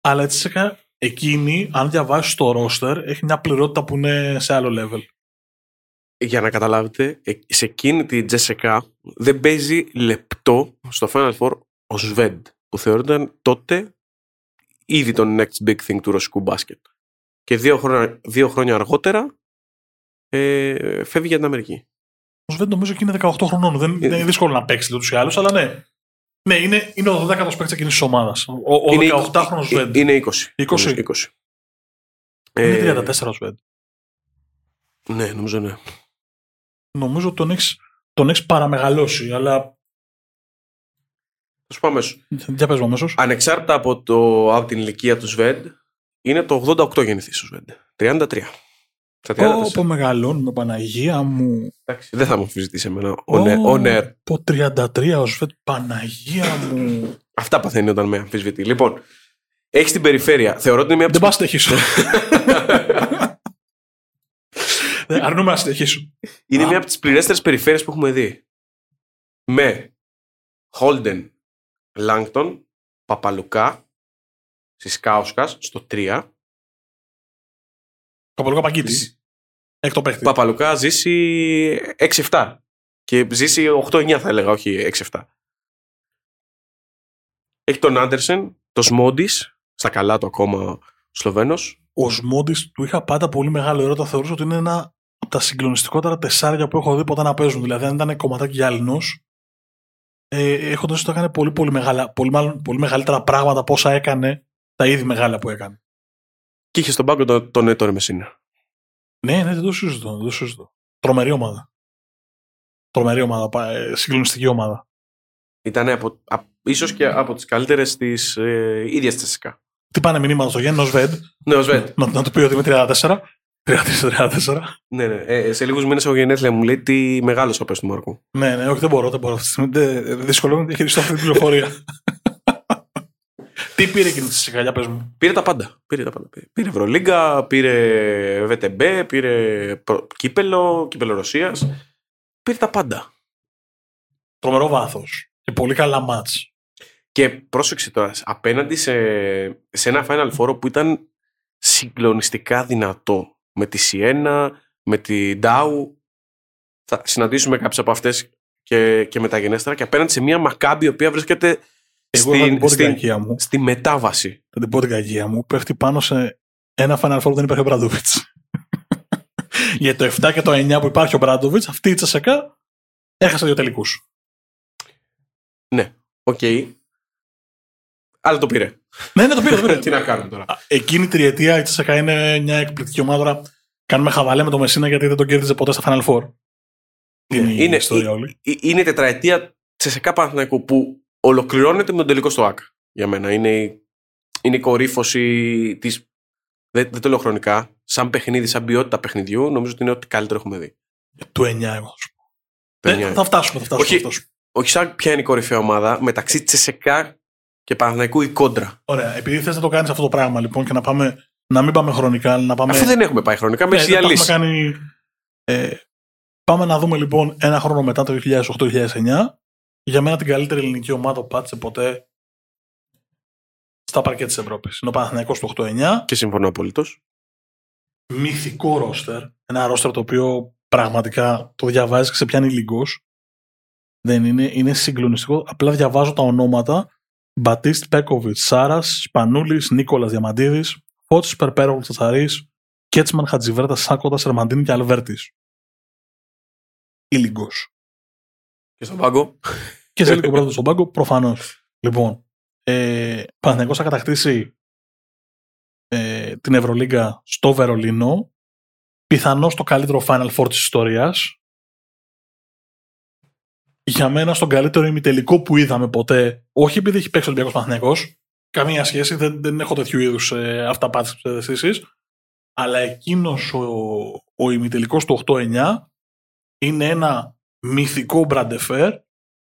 Αλλά έτσι εκείνη, αν διαβάσεις το roster, έχει μια πληρότητα που είναι σε άλλο level. Για να καταλάβετε, ε, σε εκείνη τη Τζεσεκά δεν παίζει λεπτό στο Final Four ο Σβέντ, που θεωρούνταν τότε ήδη το next big thing του ρωσικού μπάσκετ. Και δύο χρόνια, δύο χρόνια αργότερα ε, φεύγει για την Αμερική. Ο Σβέντ νομίζω και είναι 18 χρονών. Δεν, είναι δύσκολο να παίξει ούτως ή άλλως, αλλά ναι. Ναι, είναι, είναι ο 12ο παίκτη εκείνη της ομάδας. Ο, ο 18χρονο Σβέντ. Είναι 20. 20. 20. Είναι 34 ο Σβέντ. Ναι, νομίζω ναι. Νομίζω τον έχεις τον έχεις παραμεγαλώσει, αλλά θα σου πω αμέσως. Για πες αμέσως. Ανεξάρτητα από, το, από την ηλικία του Σβέντ, είναι το 88 γεννηθής ο Σβέντ. 33. Όπω μεγαλώνουμε, Παναγία μου. Εντάξει, δεν θα μου αμφισβητήσει εμένα. On air. Το 33 ο Σβέντ, Παναγία μου. Αυτά παθαίνει όταν με αμφισβητεί. Λοιπόν, έχεις την περιφέρεια. Θεωρώ ότι είναι μια. Δεν πα στεχίσω. Αρνούμε να στεχίσω. Είναι μια από τις πληρέστερες περιφέρειες που έχουμε δει. Με Holden, Λάγκτον, Παπαλουκά, Σισκάουσκα στο 3. Παπαλουκά Παγκίτης. Εκ το παίχτη. Παπαλουκά ζήσει 6-7. Και ζήσει 8-9 θα έλεγα, όχι 6-7. Έχει τον Άντερσεν, το Σμόντις, στα καλά του ακόμα Σλοβαίνος. Ο Σμόντις του είχα πάντα πολύ μεγάλο ερώτημα. Θεωρούσα ότι είναι ένα από τα συγκλονιστικότερα τεσσάρια που έχω δει ποτέ να παίζουν. Δηλαδή, αν ήταν κομματάκι γυάλινο, ε, έχοντας ότι έκανε πολύ, πολύ, μεγάλα, πολύ, πολύ μεγαλύτερα πράγματα από όσα έκανε τα ήδη μεγάλα που έκανε. Και είχε στον πάγκο τον, τον Έτορ Μεσίνα. Ναι, ναι, δεν το συζητώ. Δεν το συζητώ. Τρομερή ομάδα. Τρομερή ομάδα. Ε, συγκλονιστική ομάδα. Ήταν από, ίσως και από τις καλύτερες της ε, ίδιας της Τι πάνε μηνύματα στο Γέννη, ο Σβέντ. Ναι, ο Σβέντ. Να, να του πει ότι είμαι 34. 34. Ναι, ναι. Ε, σε λίγους μήνες ο γενέθλια μου λέει τι μεγάλος ο του Μάρκου. Ναι, ναι, όχι, δεν μπορώ. Δεν μπορώ. Δυσκολεύομαι να διαχειριστώ αυτή την πληροφορία. τι πήρε εκείνη τη σιγαλιά, πες μου. Πήρε τα πάντα. Πήρε, τα πάντα. πήρε Ευρωλίγκα, πήρε VTB, πήρε κύπελο, κύπελο Ρωσίας. Πήρε τα πάντα. τρομερό βάθος και πολύ καλά μάτς. Και πρόσεξε τώρα, απέναντι σε, σε ένα Final Four που ήταν συγκλονιστικά δυνατό. Με τη Σιένα, με τη Dow. Θα συναντήσουμε κάποιες από αυτές και, και μεταγενέστερα. Και απέναντι σε μια Μακάμπι η οποία βρίσκεται Εγώ θα την στην, πω την στην, κακία μου. στη μετάβαση. Θα την πω την κακία μου. Πέφτει πάνω σε ένα Final Four που δεν υπάρχει ο Ομπράντοβιτς. Για το 7 και το 9 που υπάρχει ο Ομπράντοβιτς, αυτή η Τσεσεκά έχασε δύο τελικούς. Ναι, οκ. Αλλά το πήρε. ναι, ναι, το πήρε. Το πήρε. Τι να κάνουμε τώρα. Εκείνη η τριετία η Τσεσεκά είναι μια εκπληκτική ομάδα. Τώρα Κάνουμε χαβαλέ με το Μεσίνα γιατί δεν τον κέρδιζε ποτέ στα Final Four. Είναι, η Είναι- ιστορία όλη. Ε, Είναι η τετραετία Τσεσεκά Παναθηναϊκού που ολοκληρώνεται με τον τελικό στο ΑΚ. Για μένα. Είναι, η- είναι η κορύφωση τη. Δεν, δεν το λέω χρονικά. Σαν παιχνίδι, σαν ποιότητα παιχνιδιού, νομίζω ότι είναι ό,τι καλύτερο έχουμε δει. Του 9 εγώ. θα σου πω. Το Ε, εννιά. θα φτάσουμε, θα φτάσουμε. Όχι. θα φτάσουμε. Όχι σαν ποια είναι η κορυφαία ομάδα, μεταξύ Τσεσεκά και Παναθηναϊκού η κόντρα. Ωραία. Επειδή θες να το κάνεις αυτό το πράγμα λοιπόν και να, πάμε, να μην πάμε χρονικά, αλλά να πάμε. Αφού δεν έχουμε πάει χρονικά, με Ναι, έχει δεν το έχουμε λύση. κάνει. Ε, πάμε να δούμε λοιπόν ένα χρόνο μετά το 2008-2009. Για μένα την καλύτερη ελληνική ομάδα που πάτησε ποτέ στα παρκέ της Ευρώπης. Είναι ο Παναθηναϊκός του 8-9. Και συμφωνώ απολύτω. Μυθικό ρόστερ. Ένα ρόστερ το οποίο πραγματικά το διαβάζεις και σε πιάνει λίγος. Δεν είναι, είναι συγκλονιστικό. Απλά διαβάζω τα ονόματα. Μπατίστ Πέκοβιτς, Σάρας, Σπανούλης, Νίκολας Διαμαντίδης, Φώτης Περπέρογλου Τσατσαρής, Κέτσμαν Χατζιβέρτα, Σάκοτα, Σερμαντίνη και Αλβέρτης. Ήλιγκο. Και στον πάγκο. Και σε λίγο πρώτο στον πάγκο, προφανώς. Λοιπόν, ε, Παναθηναϊκός θα κατακτήσει ε, την Ευρωλίγκα στο Βερολίνο. Πιθανώς το καλύτερο Final Four της ιστορίας. Για μένα στον καλύτερο ημιτελικό που είδαμε ποτέ. Όχι επειδή έχει παίξει ο Ολυμπιακός Παναθηναϊκός. Καμία σχέση, δεν, δεν έχω τέτοιου είδους ε, αυταπάτες ψευδεστήσεις. Αλλά εκείνος ο, ο ημιτελικός του 8-9 είναι ένα μυθικό μπραντεφέρ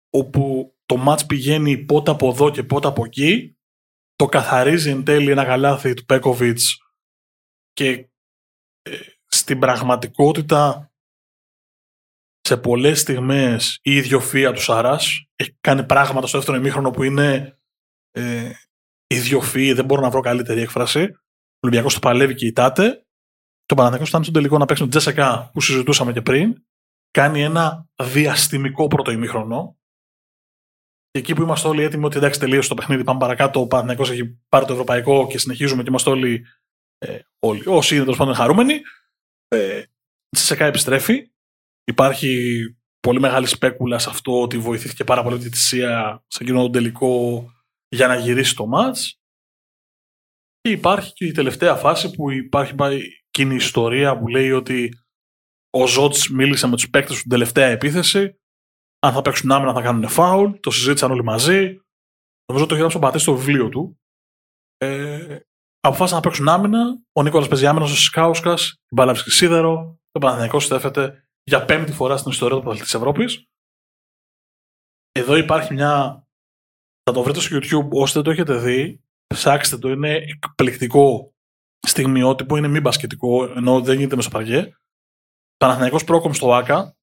όπου το μάτς πηγαίνει πότε από εδώ και πότε από εκεί, το καθαρίζει εν τέλει ένα καλάθι του Πέκοβιτς και ε, στην πραγματικότητα σε πολλές στιγμές η ιδιοφία του Σάρας έχει κάνει πράγματα στο δεύτερο ημίχρονο που είναι ε, ιδιοφυή, δεν μπορώ να βρω καλύτερη έκφραση. Ο Ολυμπιακός το παλεύει και ητάται. Το Παναθηναϊκός φτάνει στον τελικό να παίξει με Τζέσσεκα που συζητούσαμε και πριν. Κάνει ένα διαστημικό πρώτο ημίχρονο και εκεί που είμαστε όλοι έτοιμοι ότι εντάξει τελείωσε το παιχνίδι, πάμε παρακάτω. Ο Παναθηναϊκός έχει πάρει το ευρωπαϊκό και συνεχίζουμε και είμαστε όλοι, ε, όλοι όσοι είναι τέλος πάντων χαρούμενοι. Ε, Τσεσεκά επιστρέφει. Υπάρχει πολύ μεγάλη σπέκουλα σε αυτό ότι βοηθήθηκε πάρα πολύ η διαιτησία σε εκείνο τον τελικό για να γυρίσει το μάτς. Και υπάρχει και η τελευταία φάση που υπάρχει πάει εκείνη η ιστορία που λέει ότι ο Ζότς μίλησε με τους παίκτες του στην τελευταία επίθεση αν θα παίξουν άμυνα θα κάνουν φάουλ, το συζήτησαν όλοι μαζί. Νομίζω το έχει γράψει ο Πατή στο βιβλίο του. Ε, αποφάσισαν να παίξουν άμυνα. Ο Νίκολας παίζει άμυνα ο Σκάουσκας, την μπάλα βρίσκει σίδερο. Το Παναθηναϊκός στέφεται για πέμπτη φορά στην ιστορία του πρωταθλητής της Ευρώπης. Εδώ υπάρχει μια. Θα το βρείτε στο YouTube όσοι δεν το έχετε δει. Ψάξτε το, είναι εκπληκτικό στιγμιότυπο, είναι μη μπασκετικό, ενώ δεν γίνεται μέσα παρκέ. Παναθηναϊκός πρόκομ στο ΆΚΑ,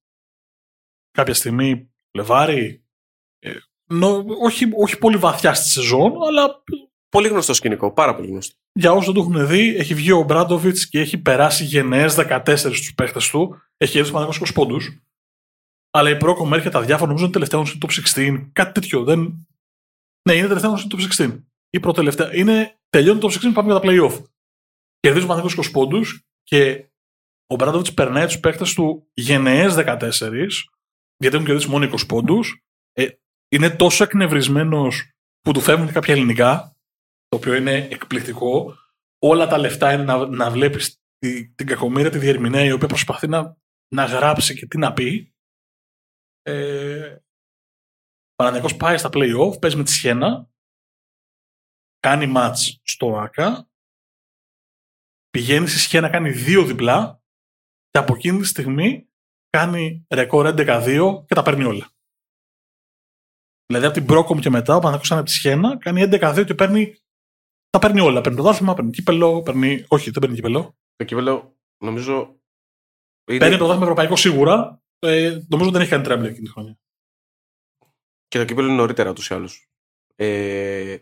κάποια στιγμή Λεβάρη. Ε, νο, όχι, όχι πολύ βαθιά στη σεζόν, αλλά Πολύ γνωστό σκηνικό, πάρα πολύ γνωστό. για όσους δεν το έχουν δει, έχει βγει ο Μπράντοβιτς και έχει περάσει γενναίες 14 στους παίχτες του. Έχει έρθει πάνω 20 πόντους. Αλλά η Πρόκομ έρχεται αδιάφορα, νομίζω είναι τελευταίο στο top 16. Κάτι τέτοιο. Δεν... Ναι, είναι τελευταίο στο top 16. Ή προτελευταία. Είναι... Τελειώνει το top 16, πάμε για τα playoff. Κερδίζει πάνω 20 πόντους και ο Μπράντοβιτς περνάει τους παίχτε του γενναίες 14, γιατί έχουν κερδίσει μόνο 20 πόντους. Ε, είναι τόσο εκνευρισμένος που του φεύγουν και κάποια ελληνικά, το οποίο είναι εκπληκτικό. Όλα τα λεφτά είναι να, να βλέπεις την κακομοίρα τη διερμηνέα η οποία προσπαθεί να, να γράψει και τι να πει. Ε, Παναθηναϊκός πάει στα play-off, παίζει με τη Σιένα, κάνει match στο ΆΚΑ, πηγαίνει στη Σιένα, κάνει δύο διπλά και από εκείνη τη στιγμή κάνει ρεκόρ 11-2 και τα παίρνει όλα. Δηλαδή από την Πρόκομ και μετά, ο Παναθηναϊκός είναι από τη Σιένα, κάνει 11-2 και παίρνει, τα παίρνει όλα. Παίρνει το δάθλημα, παίρνει κύπελο, παίρνει... όχι δεν παίρνει κύπελο. Το κύπελο, νομίζω. Είναι... Παίρνει το δάθλημα ευρωπαϊκό σίγουρα. Ε, νομίζω δεν έχει κάνει τρέμπλε εκείνη τη χρονιά. Και το κύπελο είναι νωρίτερα ούτως ή άλλως. Ε,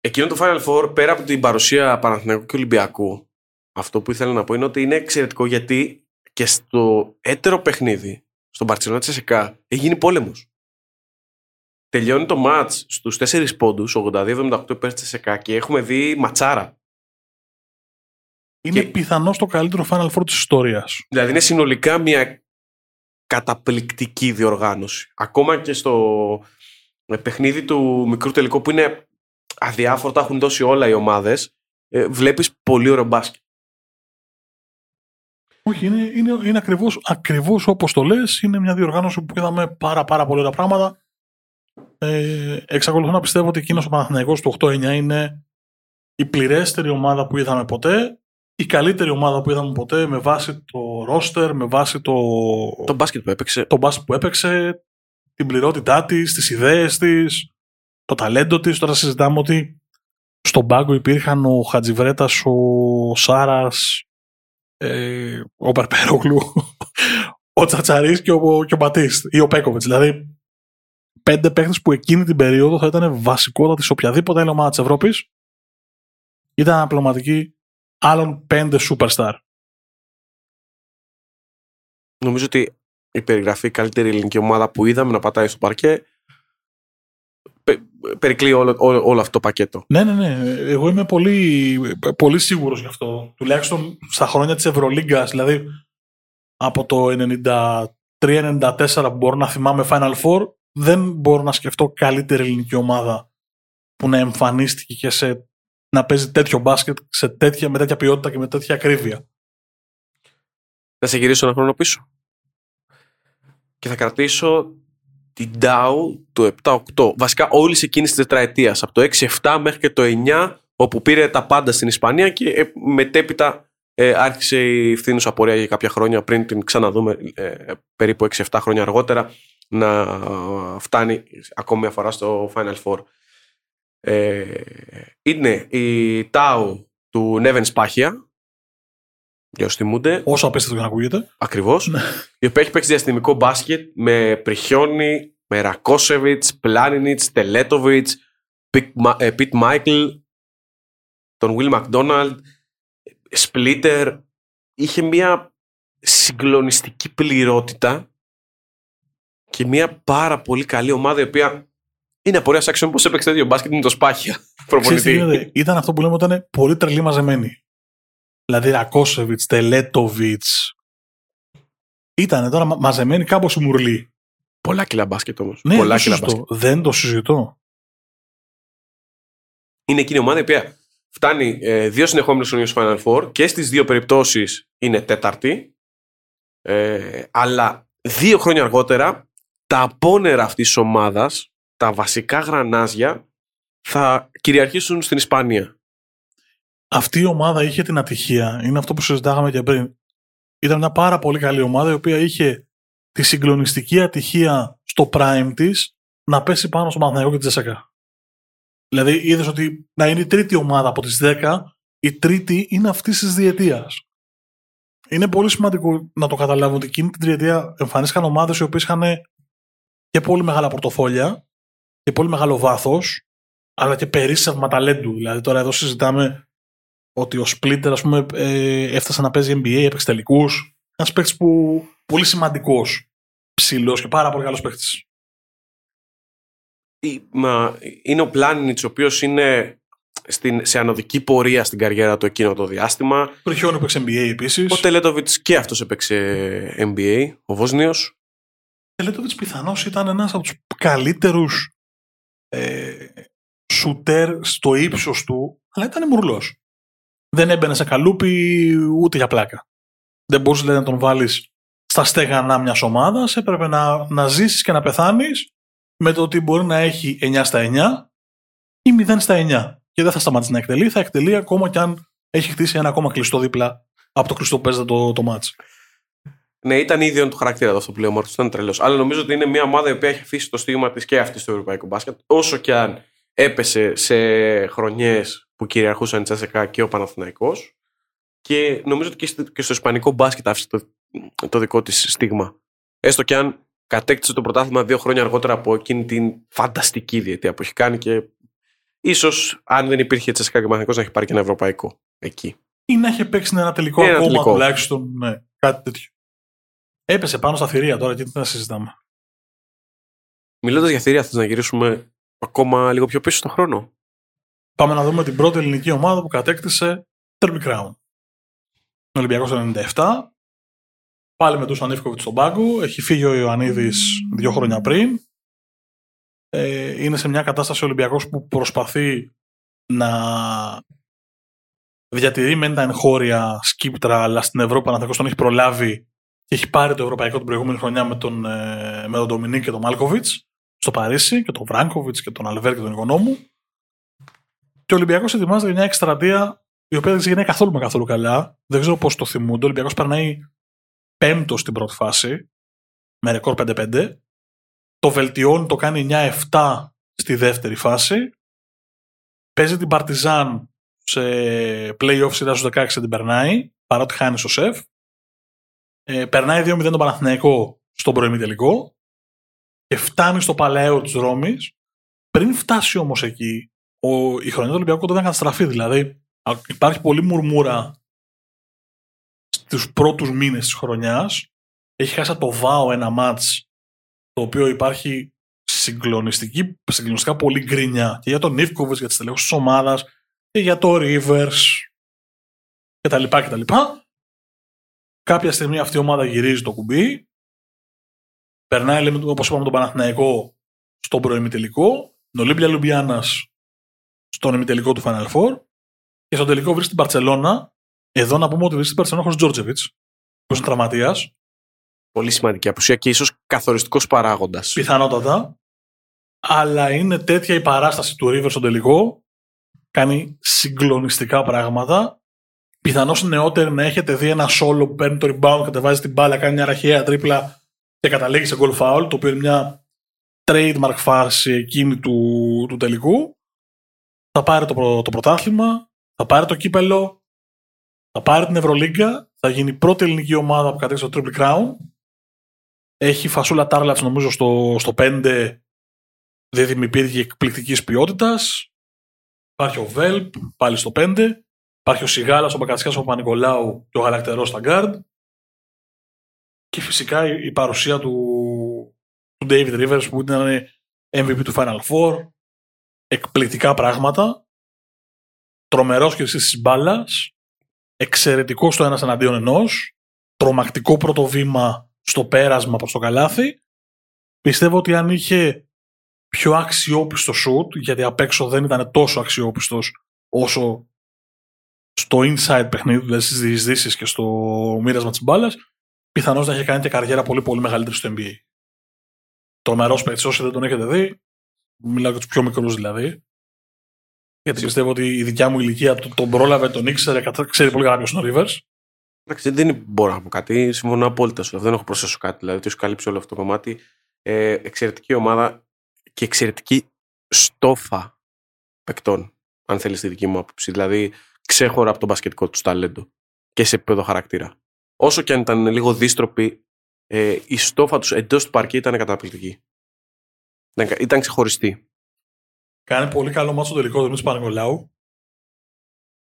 εκείνο το Final Four, πέρα από την παρουσία Παναθηναϊκού και Ολυμπιακού, αυτό που ήθελα να πω είναι ότι είναι εξαιρετικό γιατί και στο έτερο παιχνίδι, στον Παρτσινό της ΕΣΕΚΑ, έχει γίνει πόλεμος. Τελειώνει το match στους 4 πόντους, 82-78 υπέρ της ΕΣΕΚΑ και έχουμε δει ματσάρα. Είναι Και- πιθανώς το καλύτερο Final Four της ιστορίας. Δηλαδή είναι συνολικά μια καταπληκτική διοργάνωση. Ακόμα και στο ε, παιχνίδι του μικρού τελικού που είναι αδιάφορο, τα έχουν δώσει όλα οι ομάδες, ε, βλέπεις πολύ ωραίο μπάσκετ. Όχι, είναι, είναι, είναι ακριβώς, ακριβώς όπως το λες. Είναι μια διοργάνωση που είδαμε πάρα πάρα πολλά ωραία πράγματα. Ε, εξακολουθώ να πιστεύω ότι εκείνος ο Παναθηναϊκός του 8-9 είναι η πληρέστερη ομάδα που είδαμε ποτέ. Η καλύτερη ομάδα που είδαμε ποτέ με βάση το ρόστερ, με βάση το, Το μπάσκετ που έπαιξε. το μπάσκετ που έπαιξε, την πληρότητά της, τις ιδέες της, το ταλέντο της. Τώρα συζητάμε ότι στον πάγκο υπήρχαν ο Χατζιβρέτας, ο Σάρας, ε, ο Περπέρογλου, ο Τσατσαρίς και ο, και ο Μπατίστ ή ο Πέκοβιτς. Δηλαδή πέντε παίχτες που εκείνη την περίοδο θα ήταν βασικότατοι σε οποιαδήποτε άλλη ομάδα της Ευρώπης. Ήταν αναπληρωματικοί άλλων πέντε superstar. Νομίζω ότι η περιγραφή καλύτερη ελληνική ομάδα που είδαμε να πατάει στο παρκέ πε- περικλεί όλο, όλο, όλο αυτό το πακέτο. Ναι, ναι, ναι. Εγώ είμαι πολύ, πολύ σίγουρος γι' αυτό. Τουλάχιστον στα χρόνια της Ευρωλίγκας, δηλαδή από το 93-94 που μπορώ να θυμάμαι Final Four, δεν μπορώ να σκεφτώ καλύτερη ελληνική ομάδα που να εμφανίστηκε και σε, να παίζει τέτοιο μπάσκετ σε τέτοια, με τέτοια ποιότητα και με τέτοια ακρίβεια. Θα σε γυρίσω ένα χρόνο πίσω. Και θα κρατήσω την Dow το 7-8. Βασικά όλη εκείνης της τετραετίας. Από το 6-7 μέχρι και το 9, όπου πήρε τα πάντα στην Ισπανία και ε, μετέπειτα ε, άρχισε η φθήνουσα πορεία για κάποια χρόνια πριν την ξαναδούμε ε, περίπου 6-7 χρόνια αργότερα να φτάνει ακόμη μια φορά στο Final Four. Ε, είναι η Tau του Νέβεν Σπάχια για όσοι θυμούνται Όσο απέστατο και να ακούγεται. Ακριβώς. Ναι. η οποία έχει παίξει διαστημικό μπάσκετ με Πριχιόνι, με Ρακόσεβιτς, Πλάνινιτς, Τελέτοβιτς, Πιτ Μάικλ, τον Will McDonald, Splitter. Είχε μια συγκλονιστική πληρότητα και μια πάρα πολύ καλή ομάδα η οποία είναι απορία άξιων πώς έπαιξε τέτοιο μπάσκετ με το σπάχια. Ξέρεις τι Προπονητή. γίνεται; Ήταν αυτό που λέμε ότι ήταν πολύ τρελή μαζεμένη. Δηλαδή Ρακόσεβιτς, Τελέτοβιτς. Ήταν τώρα μα- μαζεμένοι κάπως η μουρλή. Πολλά κιλά μπάσκετ όμως. Ναι, πολλά δεν, κιλά συζητώ. μπάσκετ. δεν το συζητώ. είναι εκείνη η ομάδα η οποία φτάνει ε, δύο συνεχόμενους χρονιούς στο Final Four και στις δύο περιπτώσεις είναι τέταρτη ε, αλλά δύο χρόνια αργότερα τα απόνερα αυτής της ομάδας τα βασικά γρανάζια θα κυριαρχήσουν στην Ισπανία. Αυτή η ομάδα είχε την ατυχία. Είναι αυτό που συζητάγαμε και πριν. Ήταν μια πάρα πολύ καλή ομάδα η οποία είχε τη συγκλονιστική ατυχία στο prime της να πέσει πάνω στο Παναθηναϊκό και τη Τζεσσακά. Δηλαδή είδες ότι να είναι η τρίτη ομάδα από τις 10, η τρίτη είναι αυτής της διετίας. Είναι πολύ σημαντικό να το καταλάβουμε ότι εκείνη την τριετία εμφανίστηκαν ομάδες οι οποίες είχαν και πολύ μεγάλα πορτοφόλια και πολύ μεγάλο βάθος, αλλά και περίσσευμα ταλέντου. Δηλαδή τώρα εδώ συζητάμε ότι ο Splitter ας πούμε, ε, έφτασε να παίζει NBA, έπαιξε τελικούς. Ένας παίκτης που πολύ σημαντικός, ψηλός και πάρα πολύ καλός παίκτης. Η- μα, Είναι ο Πλάνινιτς ο οποίος είναι στην, σε ανωδική πορεία στην καριέρα του εκείνο το διάστημα. Πριχιόνι έπαιξε NBA επίσης. Ο Τελέτοβιτς και αυτός έπαιξε NBA, ο Βόσνιος. Τελέτοβιτ πιθανώς ήταν ένας από τους καλύτερους ε, σουτέρ στο ύψος του, αλλά ήταν μουρλός. Δεν έμπαινε σε καλούπι ούτε για πλάκα. Δεν μπορούσες δηλαδή, να τον βάλεις στα στέγανα μιας ομάδας. Έπρεπε να, να ζήσεις και να πεθάνεις με το ότι μπορεί να έχει 9 στα 9 ή 0 στα 9. Και δεν θα σταματήσει να εκτελεί, θα εκτελεί ακόμα κι αν έχει χτίσει ένα ακόμα κλειστό δίπλα από το κλειστό που παίζεται το, το μάτς. Ναι, ήταν ίδιο του χαρακτήρα του αυτό που λέει ο Μάρτιν, ήταν τρελός. Αλλά νομίζω ότι είναι μια ομάδα η οποία έχει αφήσει το στίγμα της και αυτή στο ευρωπαϊκό μπάσκετ. Όσο και αν έπεσε σε χρονιές που κυριαρχούσαν η Τσέσσεκα και ο Παναθηναϊκός Και νομίζω ότι και στο, και στο ισπανικό μπάσκετ άφησε το, το δικό της στίγμα. Έστω και αν κατέκτησε το πρωτάθλημα δύο χρόνια αργότερα από εκείνη την φανταστική διετία που έχει κάνει και ίσως αν δεν υπήρχε Τσέσκα και Μαθηνικό να έχει πάρει και ένα ευρωπαϊκό εκεί. Ή να έχει παίξει ένα τελικό Ένα ακόμα τελικό. τουλάχιστον. Ναι, κάτι τέτοιο. Έπεσε πάνω στα θηρία τώρα και τι να συζητάμε. Μιλώντας για θηρία, θες να γυρίσουμε ακόμα λίγο πιο πίσω στον χρόνο. Πάμε να δούμε την πρώτη ελληνική ομάδα που κατέκτησε Derby Crown. Ο Ολυμπιακός το 97. Πάλι με τον Ανίφκοβιτ στον πάγκο. Έχει φύγει ο Ιωαννίδης δύο χρόνια πριν. Ε, είναι σε μια κατάσταση ο Ολυμπιακός που προσπαθεί να διατηρεί μεν τα εγχώρια σκύπτρα, αλλά στην Ευρώπη ο Παναθηναϊκός τον έχει προλάβει και έχει πάρει το ευρωπαϊκό την προηγούμενη χρονιά με τον, ε, με τον Ντομινίκ και τον Μάλκοβιτς στο Παρίσι και τον Βράγκοβιτς και τον Αλβέρ και τον Οικονόμου. Και ο Ολυμπιακός ετοιμάζεται για μια εκστρατεία η οποία δεν ξεκινάει καθόλου με καθόλου καλά. Δεν ξέρω πώς το θυμούνται. Ο Ολυμπιακός περνάει πέμπτο στην πρώτη φάση, με ρεκόρ 5-5. Το βελτιώνει, το κάνει 9-7 στη δεύτερη φάση. Παίζει την Παρτιζάν σε play-off σειρά στους 16 την περνάει, παρότι χάνει στο σεφ. Ε, περνάει 2-0 τον Παναθηναϊκό στον προημιτελικό και φτάνει στο Παλαιό της Ρώμης. Πριν φτάσει όμως εκεί, ο, η χρονιά του Ολυμπιακού τότε ήταν καταστραφή. Δηλαδή, α- υπάρχει πολλή μουρμούρα στους πρώτους μήνες της χρονιάς. Έχει χάσει από το ΒΑΟ ένα μάτς το οποίο υπάρχει συγκλονιστική, συγκλονιστικά πολύ γκρίνια και για τον Νίφκοβιτς, για τις τελεχώσεις της ομάδας και για το Rivers και τα λοιπά και τα λοιπά. Κάποια στιγμή αυτή η ομάδα γυρίζει το κουμπί περνάει, λέμε, όπως είπαμε, τον Παναθηναϊκό στον προημιτελικό, τον Ολύμπια Λουμπιάνας στον ημιτελικό του Final Four και στον τελικό βρίσκει την Παρσελώνα. Εδώ να πούμε ότι βρίσκει την Παρσελώνα χωρίς Τζόρτζεβιτς, που είναι τραυματίας, Πολύ σημαντική απουσία και ίσως καθοριστικός παράγοντας. πιθανότατα. Αλλά είναι τέτοια η παράσταση του River στον τελικό. Κάνει συγκλονιστικά πράγματα. Πιθανώς νεότεροι να έχετε δει ένα solo που παίρνει το rebound, κατεβάζει την μπάλα, κάνει μια ραχαία τρίπλα και καταλήγει σε goal foul, το οποίο είναι μια trademark φάση εκείνη του, του τελικού. Θα πάρει το, πρω- το πρωτάθλημα, θα πάρει το κύπελο, θα πάρει την Ευρωλίγκα, θα γίνει η πρώτη ελληνική ομάδα που κατέκτησε το Triple Crown. Έχει φασούλα Τάρλατς νομίζω στο, στο 5 δίδυμη πύργη εκπληκτικής ποιότητας. Υπάρχει ο Βέλπ πάλι στο 5. Υπάρχει ο Σιγάλας, ο Μπακατσιάς, ο Πανικολάου και ο Γαλακτερός στα Guard. Και φυσικά η, η παρουσία του, του David Rivers που ήταν MVP του Final Four. Εκπληκτικά πράγματα. Τρομερός και της μπάλας. Εξαιρετικός στο ένας εναντίον ενός. Τρομακτικό πρώτο βήμα στο πέρασμα προς το καλάθι. Πιστεύω ότι αν είχε πιο αξιόπιστο σουτ, γιατί απ' έξω δεν ήταν τόσο αξιόπιστος όσο στο inside παιχνίδι, δηλαδή στις διεισδύσεις και στο μοίρασμα της μπάλας, πιθανώς να είχε κάνει και καριέρα πολύ πολύ μεγαλύτερη στο NBA. Τρομερός παίκτης, όσοι δεν τον έχετε δει, μιλάω για τους πιο μικρούς δηλαδή, γιατί πιστεύω ότι η δικιά μου ηλικία τον, τον πρόλαβε, τον ήξερε, κατα- ξέρει πολύ καλά ποιος είναι ο Rivers. Εντάξει, δεν μπορώ να πω κάτι. Συμφωνώ απόλυτα σου. Δεν έχω προσθέσω κάτι. Δηλαδή, ότι σου καλύψει όλο αυτό το κομμάτι. Ε, εξαιρετική ομάδα και εξαιρετική στόφα παικτών, αν θέλεις τη δική μου άποψη. Δηλαδή, ξέχωρα από το μπασκετικό τους ταλέντο και σε επίπεδο χαρακτήρα. Όσο και αν ήταν λίγο δίστροποι, ε, η στόφα τους εντός του παρκή ήταν καταπληκτική. Ήταν, ήταν ξεχωριστή. Κάνει πολύ καλό μάτσο στο τελικό του Πανεγολάου.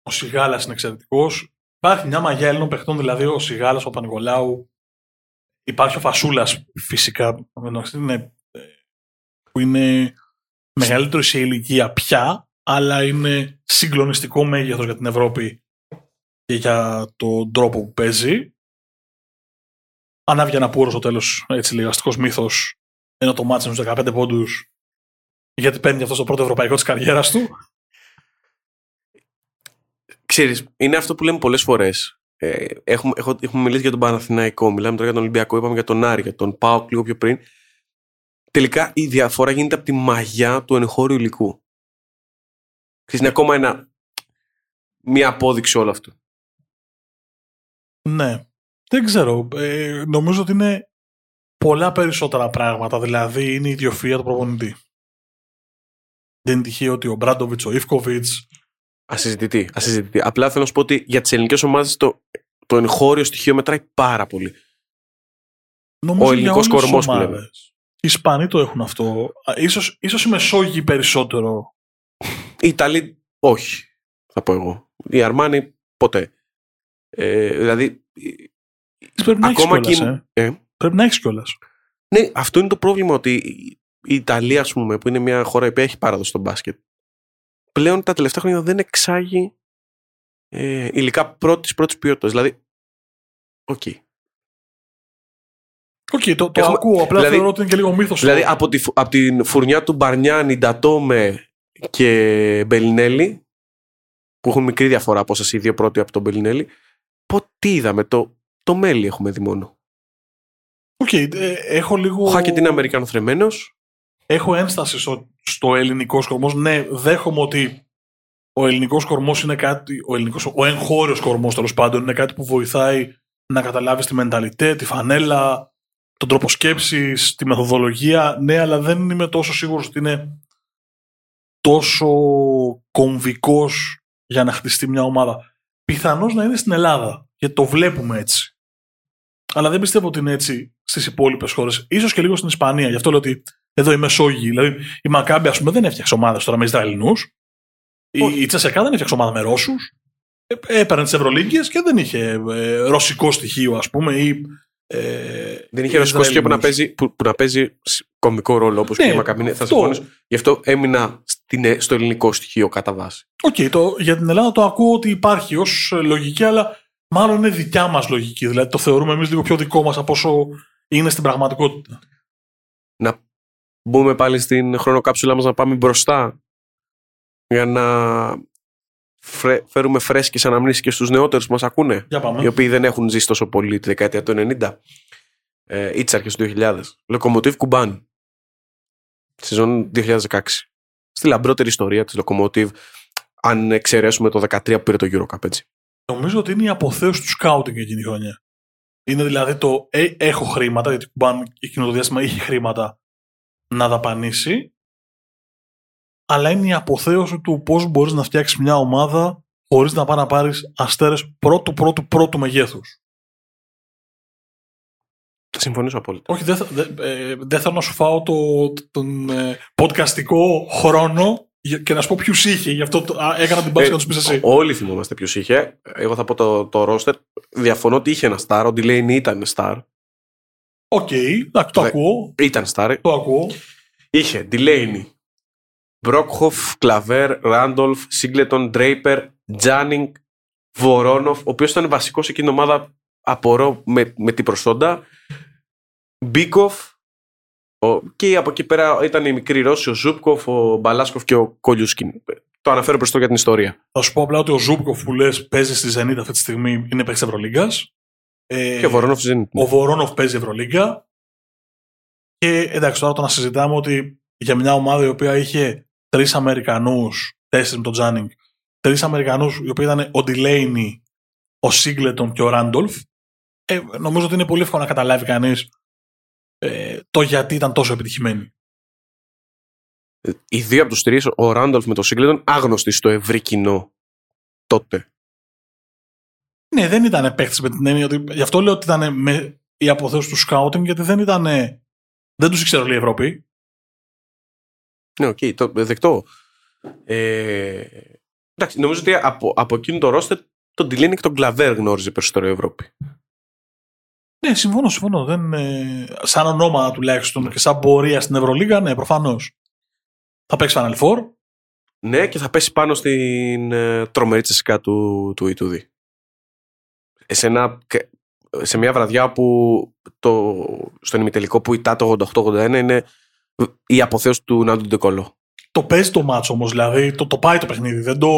Ο Σιγάλας είναι εξαιρετικός. Υπάρχει μια μαγιά Έλληνων παιχτών, δηλαδή ο Σιγάλας, ο Πανεγολάου. Υπάρχει ο Φασούλας φυσικά, είναι, ε, που είναι μεγαλύτερο σε ηλικία πια, αλλά είναι συγκλονιστικό μέγεθος για την Ευρώπη και για τον τρόπο που παίζει. Ανάβει ένα πούρο στο τέλος, έτσι λιγαστικό μύθος, ενώ το μάτσο είναι στους 15 πόντους γιατί παίρνει αυτό το πρώτο ευρωπαϊκό της καριέρας του. Ξέρεις, είναι αυτό που λέμε πολλές φορές. Ε, έχουμε, έχω, έχουμε μιλήσει για τον Παναθηναϊκό, μιλάμε τώρα για τον Ολυμπιακό, είπαμε για τον Άρη, για τον ΠΑΟΚ λίγο πιο πριν. Τελικά η διαφορά γίνεται από τη μαγιά του εγχώριου υλικού. Ξέρεις, είναι ακόμα ένα, μια απόδειξη όλο αυτό. Ναι. Δεν ξέρω. Ε, νομίζω ότι είναι πολλά περισσότερα πράγματα. Δηλαδή είναι η ιδιοφυΐα του προπονητή. Δεν είναι τυχαίο ότι ο Μπράντοβιτς, ο Ιφκοβιτ. Ασυζητητή, ασυζητητή. Απλά θέλω να σου πω ότι για τις ελληνικές ομάδες το, το εγχώριο στοιχείο μετράει πάρα πολύ. Νομίζω Ο για ελληνικός όλες τις κορμός που ομάδες. λέμε. Οι Ισπανοί το έχουν αυτό. Α, Ίσως, ίσως οι Μεσόγειοι περισσότερο. Οι Ιταλοί όχι, θα πω εγώ. Η Αρμάνι ποτέ. Ε, δηλαδή, Πρέπει να έχεις ακόμα κιόλας, και. ε. ε, Πρέπει να έχεις κιόλας. ναι, αυτό είναι το πρόβλημα ότι η Ιταλία, ας πούμε, που είναι μια χώρα που έχει παράδοση στο μπάσκετ, πλέον τα τελευταία χρόνια δεν εξάγει ε, υλικά πρώτης, πρώτης ποιότητας. Δηλαδή, ok. Ok, το, το Έχουμε- ακούω. Απλά δηλαδή- θεωρώ ότι είναι και λίγο μύθος. Δηλαδή, το- από, τη, φου- από την φουρνιά του Μπαρνιάνι, Ντατόμε και Μπελινέλη, που έχουν μικρή διαφορά από σας οι δύο πρώτοι από τον Μπελινέλη, πω, τι είδαμε, το, τον Μέλι έχουμε δει μόνο. Οκ, ε, έχω λίγο... Ο Χάκετ είναι Αμερικανοθρεμένος, Έχω ένσταση στο, στο ελληνικός κορμός. Ναι, δέχομαι ότι ο ελληνικός κορμός είναι κάτι. Ο, ελληνικός, ο εγχώριος κορμός τέλος πάντων είναι κάτι που βοηθάει να καταλάβεις τη μενταλιτέ, τη φανέλα, τον τρόπο σκέψης, τη μεθοδολογία. Ναι, αλλά δεν είμαι τόσο σίγουρος ότι είναι τόσο κομβικός για να χτιστεί μια ομάδα. Πιθανώς να είναι στην Ελλάδα, γιατί το βλέπουμε έτσι. Αλλά δεν πιστεύω ότι είναι έτσι στις υπόλοιπες χώρες. σω και λίγο στην Ισπανία. Γι' αυτό λέω ότι εδώ η Μεσόγειοι. Δηλαδή η Μακάμπη, ας πούμε, δεν έφτιαξε ομάδα τώρα με Ισραηλινούς. Η, Όχι. η Τσεσεκά δεν έφτιαξε ομάδα με Ρώσους. Έπαιρνε τις Ευρωλίγκες και δεν είχε ε, ρωσικό στοιχείο, ας πούμε, ή. Ε, δεν είχε ρωσικό στοιχείο που να, Ισραηλινούς. παίζει, που, που να παίζει σ- κομβικό ρόλο όπως Ναι, και η Μακάμπι, ναι. Θα αυτό. συμφωνήσω. Γι' αυτό έμεινα στην, ε, στο ελληνικό στοιχείο κατά βάση. Οκ, το, για την Ελλάδα το ακούω ότι υπάρχει ως λογική, αλλά μάλλον είναι δικιά μας λογική. Δηλαδή το θεωρούμε εμείς λίγο πιο δικό μας από όσο είναι στην πραγματικότητα. Μπούμε πάλι στην χρονοκάψουλα μας να πάμε μπροστά για να φρε- φέρουμε φρέσκες αναμνήσεις και στους νεότερους που μας ακούνε. Για πάμε. οι οποίοι δεν έχουν ζήσει τόσο πολύ τη δεκαετία του 90 ε, ή τις αρχές του 2000. Λοκομοτίβ Κουμπάν. Σεζόν 2016. Στη λαμπρότερη ιστορία της Λοκομοτίβ, αν εξαιρέσουμε το 13 που πήρε το Eurocup, έτσι. Νομίζω ότι είναι η αποθέωση του σκάουτινγκ εκείνη η χρονιά. Είναι δηλαδή το ε, έχω χρήματα, γιατί κουμπάν εκείνο το διάστημα είχε χρήματα να δαπανίσει, αλλά είναι η αποθέωση του πώς μπορείς να φτιάξεις μια ομάδα χωρίς να πάει να πάρεις αστέρες πρώτου, πρώτου, πρώτου μεγέθους. Θα συμφωνήσω απόλυτα. Όχι, δεν θα- δεν- ε, δεν θέλω να σου φάω το, τον ε, podcastικό χρόνο για- και να σου πω ποιους είχε. Γι' αυτό το- α, έκανα την πάσα Ε, να τους πεις εσύ. Όλοι θυμόμαστε ποιο είχε. Εγώ θα πω το, το roster. Διαφωνώ ότι είχε ένα star. Ο Delaney ήταν star. Ok, εντάξει, το Δε- ακούω. Ήταν star. Το ακούω. Είχε Delaney, Brockhoff, Claver, Randolph, Singleton, Draper, Janning, Voronov, ο οποίος ήταν βασικός σε εκείνη την ομάδα, απορώ με, με την προσόντα. Μπίκοφ, ο- και από εκεί πέρα ήταν οι μικροί Ρώσοι, ο Ζούμπκοφ, ο Μπαλάσοφ και ο Κολιούσκιν. Το αναφέρω μπροστά για την ιστορία. Θα σου πω απλά ότι ο Ζούμπκοφ που λες παίζει στη Zenit αυτή τη στιγμή είναι παίκτης Ευρωλίγκας. Ε, και ο Βορόνοφ δεν ο Βορόνοφ παίζει Ευρωλίγκα. Και εντάξει, τώρα το να συζητάμε ότι για μια ομάδα η οποία είχε τρεις Αμερικανούς, τέσσερις με τον Τζάνινγκ, τρεις Αμερικανούς οι οποίοι ήταν ο Ντιλέινι, ο Σίγκλετον και ο Ράντολφ, ε, νομίζω ότι είναι πολύ εύκολο να καταλάβει κανείς ε, το γιατί ήταν τόσο επιτυχημένοι. Οι δύο από τους τρεις, ο Ράντολφ με τον Σίγκλετον, άγνωστοι στο ευρύ κοινό τότε. Ναι, δεν ήταν παίκτη με την έννοια ότι. Γι' αυτό λέω ότι ήταν με η αποθέωση του σκάουτινγκ, γιατί δεν ήταν. Δεν τους ήξερε όλη η Ευρώπη. Ναι, οκ, το δεκτό. Ε, εντάξει, νομίζω ότι από, από εκείνο το ρόστερ τον Ντιλέινι και τον Κλαβέρ γνώριζε περισσότερο η Ευρώπη. Ναι, συμφωνώ, συμφωνώ. Δεν, ε, σαν ονόμα τουλάχιστον και σαν πορεία στην Ευρωλίγα, ναι, προφανώς. Θα παίξει Final Four. Ναι, και θα πέσει πάνω στην ε, τρομερή Τσεσεκά του, του Ιτούδη. Ε, Σε, ένα, και- σε μια βραδιά που το, στον ημιτελικό που ητά το 88-81 είναι η αποθέωση του Νάντου Ντεκολό. Το παίζει το μάτσο όμως, δηλαδή το, το πάει το παιχνίδι. Δεν το,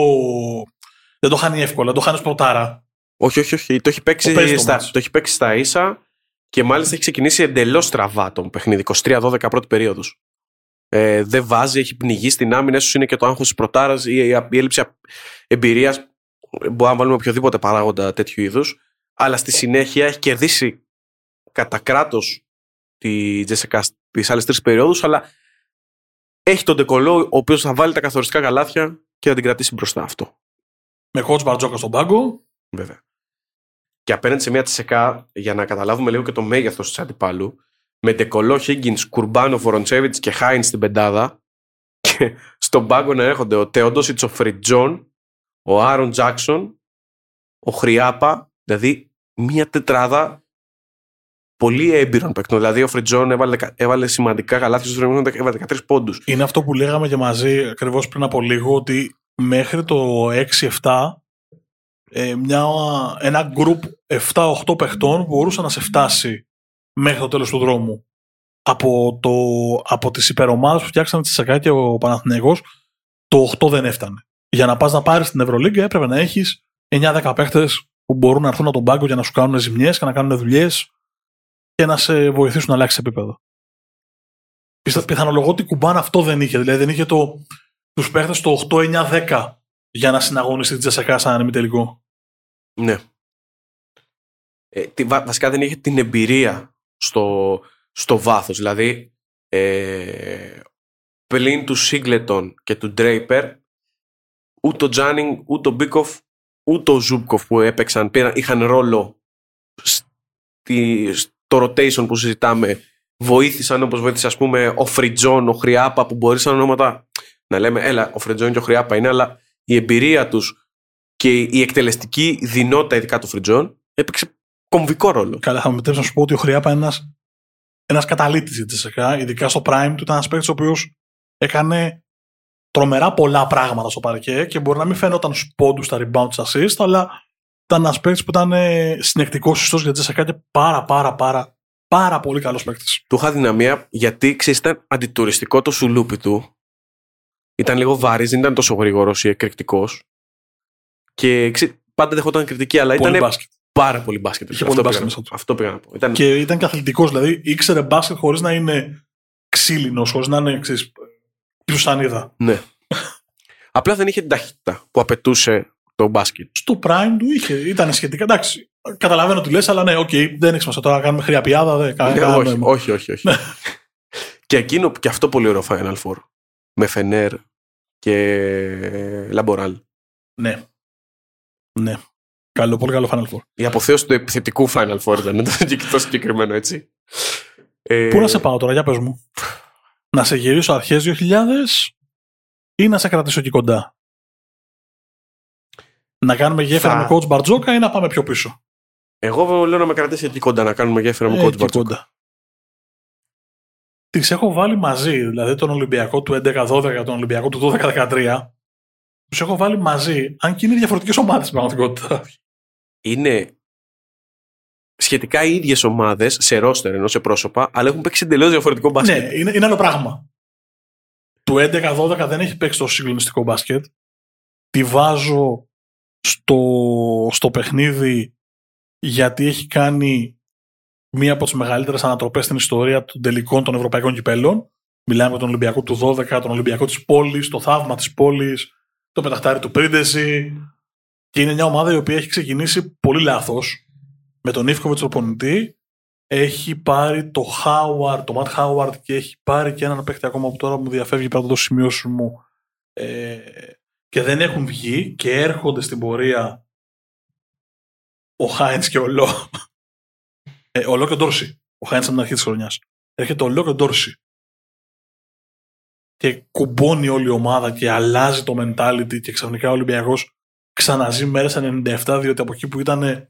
δεν το χάνει εύκολα, δεν το χάνεις πρωτάρα. Όχι, όχι, όχι. Το έχει παίξει, Το παίζει το στα, μάτς. το έχει παίξει στα ίσα και μάλιστα έχει ξεκινήσει εντελώς στραβά το παιχνίδι. 23-12 πρώτη περίοδος. Ε, δεν βάζει, έχει πνιγεί στην άμυνα. ίσως είναι και το άγχος της προτάρα ή η, η έλλειψη εμπειρίας. Μπορούμε να βάλουμε οποιοδήποτε παράγοντα τέτοιου είδους. Αλλά στη συνέχεια έχει κερδίσει κατά κράτος τη Τζέσσεκα τις άλλες τρεις περιόδου. Αλλά έχει τον Ντεκολό, ο οποίος θα βάλει τα καθοριστικά καλάθια και θα την κρατήσει μπροστά αυτό. Με coach Μπαρτζόκα στον πάγκο. Βέβαια. και απέναντι σε μια τσεκά, για να καταλάβουμε λίγο και το μέγεθος της αντιπάλου, με Ντεκολό, Higgins, Κουρμπάνο, Φοροντσέβιτ και Χάινς στην πεντάδα, και στον πάγκο να έρχονται ο Τεόντο ο Φριτζόν, ο Άρον Τζάξον, ο Χρυάπα, δηλαδή μια τετράδα πολύ έμπειρων παίκτων. Δηλαδή ο Φριτζόν έβαλε, έβαλε σημαντικά καλάθια στο έβαλε 13 πόντους. Είναι αυτό που λέγαμε και μαζί ακριβώς πριν από λίγο, ότι μέχρι το 6-7 ε, μια, ένα γκρουπ 7-8 παιχτών μπορούσε να σε φτάσει μέχρι το τέλος του δρόμου. Από, το, από τις υπερομάδες που φτιάξαν τη Σακά και ο Παναθηναίγος, το 8 δεν έφτανε. Για να πας να πάρεις την Ευρωλίγκα έπρεπε να έχεις 9-10 παίχτες που μπορούν να έρθουν από τον πάγκο για να σου κάνουν ζημιές και να κάνουν δουλειές και να σε βοηθήσουν να αλλάξεις επίπεδο. Πιθανολογώ ότι κουμπάν αυτό δεν είχε. Δηλαδή δεν είχε το, τους παίχτες το 8-9-10 για να συναγωνιστεί τη Τζεσακά σαν ημιτελικό. Ναι. Ε, τη, βασικά δεν είχε την εμπειρία στο, στο βάθος. Δηλαδή, ε, πλην του Σίγκλετον και του Ντρέιπερ, ούτε ο Τζάνινγκ, ούτε ο Μπίκοφ, ούτε ο Ζούμπκοφ που έπαιξαν, πήραν, είχαν ρόλο στη, στο rotation που συζητάμε. Βοήθησαν όπως βοήθησε ας πούμε ο Φριντζόν, ο Χριάπα που μπορείς σαν ονόματα να λέμε έλα ο Φριντζόν και ο Χριάπα είναι αλλά η εμπειρία τους και η εκτελεστική δυνότητα ειδικά του Φριτζόν έπαιξε κομβικό ρόλο. Καλά, θα μου επιτρέψεις να σου πω ότι ο Χρυάπα είναι ένας ένας καταλήτης για τη ΣΕΚΑ, ειδικά στο Prime του. Ήταν ένας παίκτης ο οποίος έκανε τρομερά πολλά πράγματα στο παρκέ και μπορεί να μην φαίνονταν στους πόντους, στα rebound, στα assist, αλλά ήταν ένας παίκτης που ήταν ε, συνεκτικός ιστό για τη ΣΕΚΑ και πάρα πάρα πάρα πάρα πολύ καλός παίκτης. Του είχα δυναμία γιατί ξέρεις, ήταν αντιτουριστικό το σουλούπι του. Ήταν λίγο βαρύς, δεν ήταν τόσο γρήγορος ή εκρηκτικός. Και ξέ, πάντα δεχόταν κριτική, αλλά ήταν πάρα πολύ μπάσκετ. Είχε πολύ μπάσκετ μέσα του. Αυτό πήγα να πω. Ήταν... Και ήταν και αθλητικό, δηλαδή ήξερε μπάσκετ χωρίς να είναι ξύλινος, χωρίς να είναι είδα. Ναι. Απλά δεν είχε την ταχύτητα που απαιτούσε το μπάσκετ. Στο prime του είχε, ήταν σχετικά. Εντάξει, καταλαβαίνω τι λες, αλλά ναι, ok, okay, δεν έχει τώρα να κάνουμε Χριαπιάδα. Δεν, ναι, όχι, όχι, όχι, όχι. Ναι. και εκείνο και αυτό πολύ ωραίο Final Four. Με Φενέρ και Λαμποράλ. Ναι. Ναι. Καλό, πολύ καλό Final Four. Η αποθέωση του επιθετικού Final Four ήταν το συγκεκριμένο, έτσι. Ε... Πού να σε πάω τώρα, για πες μου. να σε γυρίσω αρχές 2000 ή να σε κρατήσω εκεί κοντά; Να κάνουμε γέφυρα με coach Μπαρτζόκα ή να πάμε πιο πίσω; Εγώ λέω να με κρατήσει εκεί κοντά, να κάνουμε γέφυρα με ε, coach Μπαρτζόκα. Τις έχω βάλει μαζί, δηλαδή τον Ολυμπιακό του 11-12, τον Ολυμπιακό του 12-13. Τους έχω βάλει μαζί, αν και είναι διαφορετικές ομάδες στην πραγματικότητα είναι σχετικά οι ίδιες ομάδες σε ρόστερ ενώ σε πρόσωπα, αλλά έχουν παίξει εντελώς διαφορετικό μπάσκετ. Ναι, είναι, είναι άλλο πράγμα. Το 11-12 δεν έχει παίξει το συγκλονιστικό μπάσκετ. Τη βάζω στο, στο παιχνίδι γιατί έχει κάνει μία από τις μεγαλύτερες ανατροπές στην ιστορία των τελικών των Ευρωπαϊκών Κυπέλων. Μιλάμε για τον Ολυμπιακό του 12, τον Ολυμπιακό της πόλης, το θαύμα της πόλης, το πεταχτάρι του Πρίντεση, και είναι μια ομάδα η οποία έχει ξεκινήσει πολύ λάθος. Με τον Ιφκοβιτ προπονητή. Έχει πάρει το Χάουαρντ, το Ματ Χάουαρντ και έχει πάρει και έναν παίχτη ακόμα που τώρα μου διαφεύγει πρέπει το σημειώσω μου. Ε, και δεν έχουν βγει και έρχονται στην πορεία ο Χάιντς και ο Λό. Ε, ο Λό και ο Ντόρση. Ο Χάιντς από την αρχή της χρονιάς. Έρχεται ο Λό και ο Ντόρση. Και κουμπώνει όλη η ομάδα και αλλάζει το mentality και ξαφνικά ο Ολυμπιακός ξαναζεί μέρες 97, διότι από εκεί που ήταν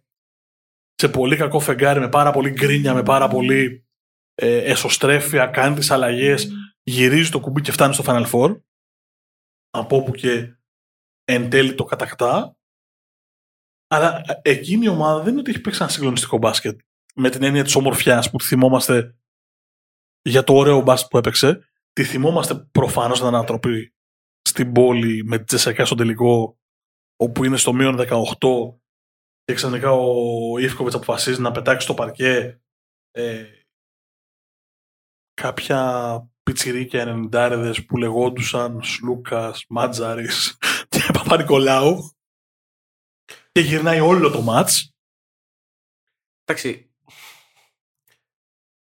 σε πολύ κακό φεγγάρι, με πάρα πολύ γκρίνια, με πάρα πολύ ε, εσωστρέφεια, κάνει τις αλλαγές, γυρίζει το κουμπί και φτάνει στο Final Four. Από όπου και εν τέλει το κατακτά. Αλλά ε, εκείνη η ομάδα δεν είναι ότι έχει παίξει ένα συγκλονιστικό μπάσκετ με την έννοια της ομορφιάς που θυμόμαστε για το ωραίο μπάσκετ που έπαιξε. Τη θυμόμαστε προφανώς την ανατροπή στην πόλη με τη Τζεσακά στο τελικό όπου είναι στο μείον 18 και ξαφνικά ο Ιφκοβιτς αποφασίζει να πετάξει στο παρκέ ε, κάποια πιτσιρίκια ενενηντάριδες που λεγόντουσαν Σλούκας, Μάτζαρης και Παπα-Νικολάου και γυρνάει όλο το μάτς. Εντάξει,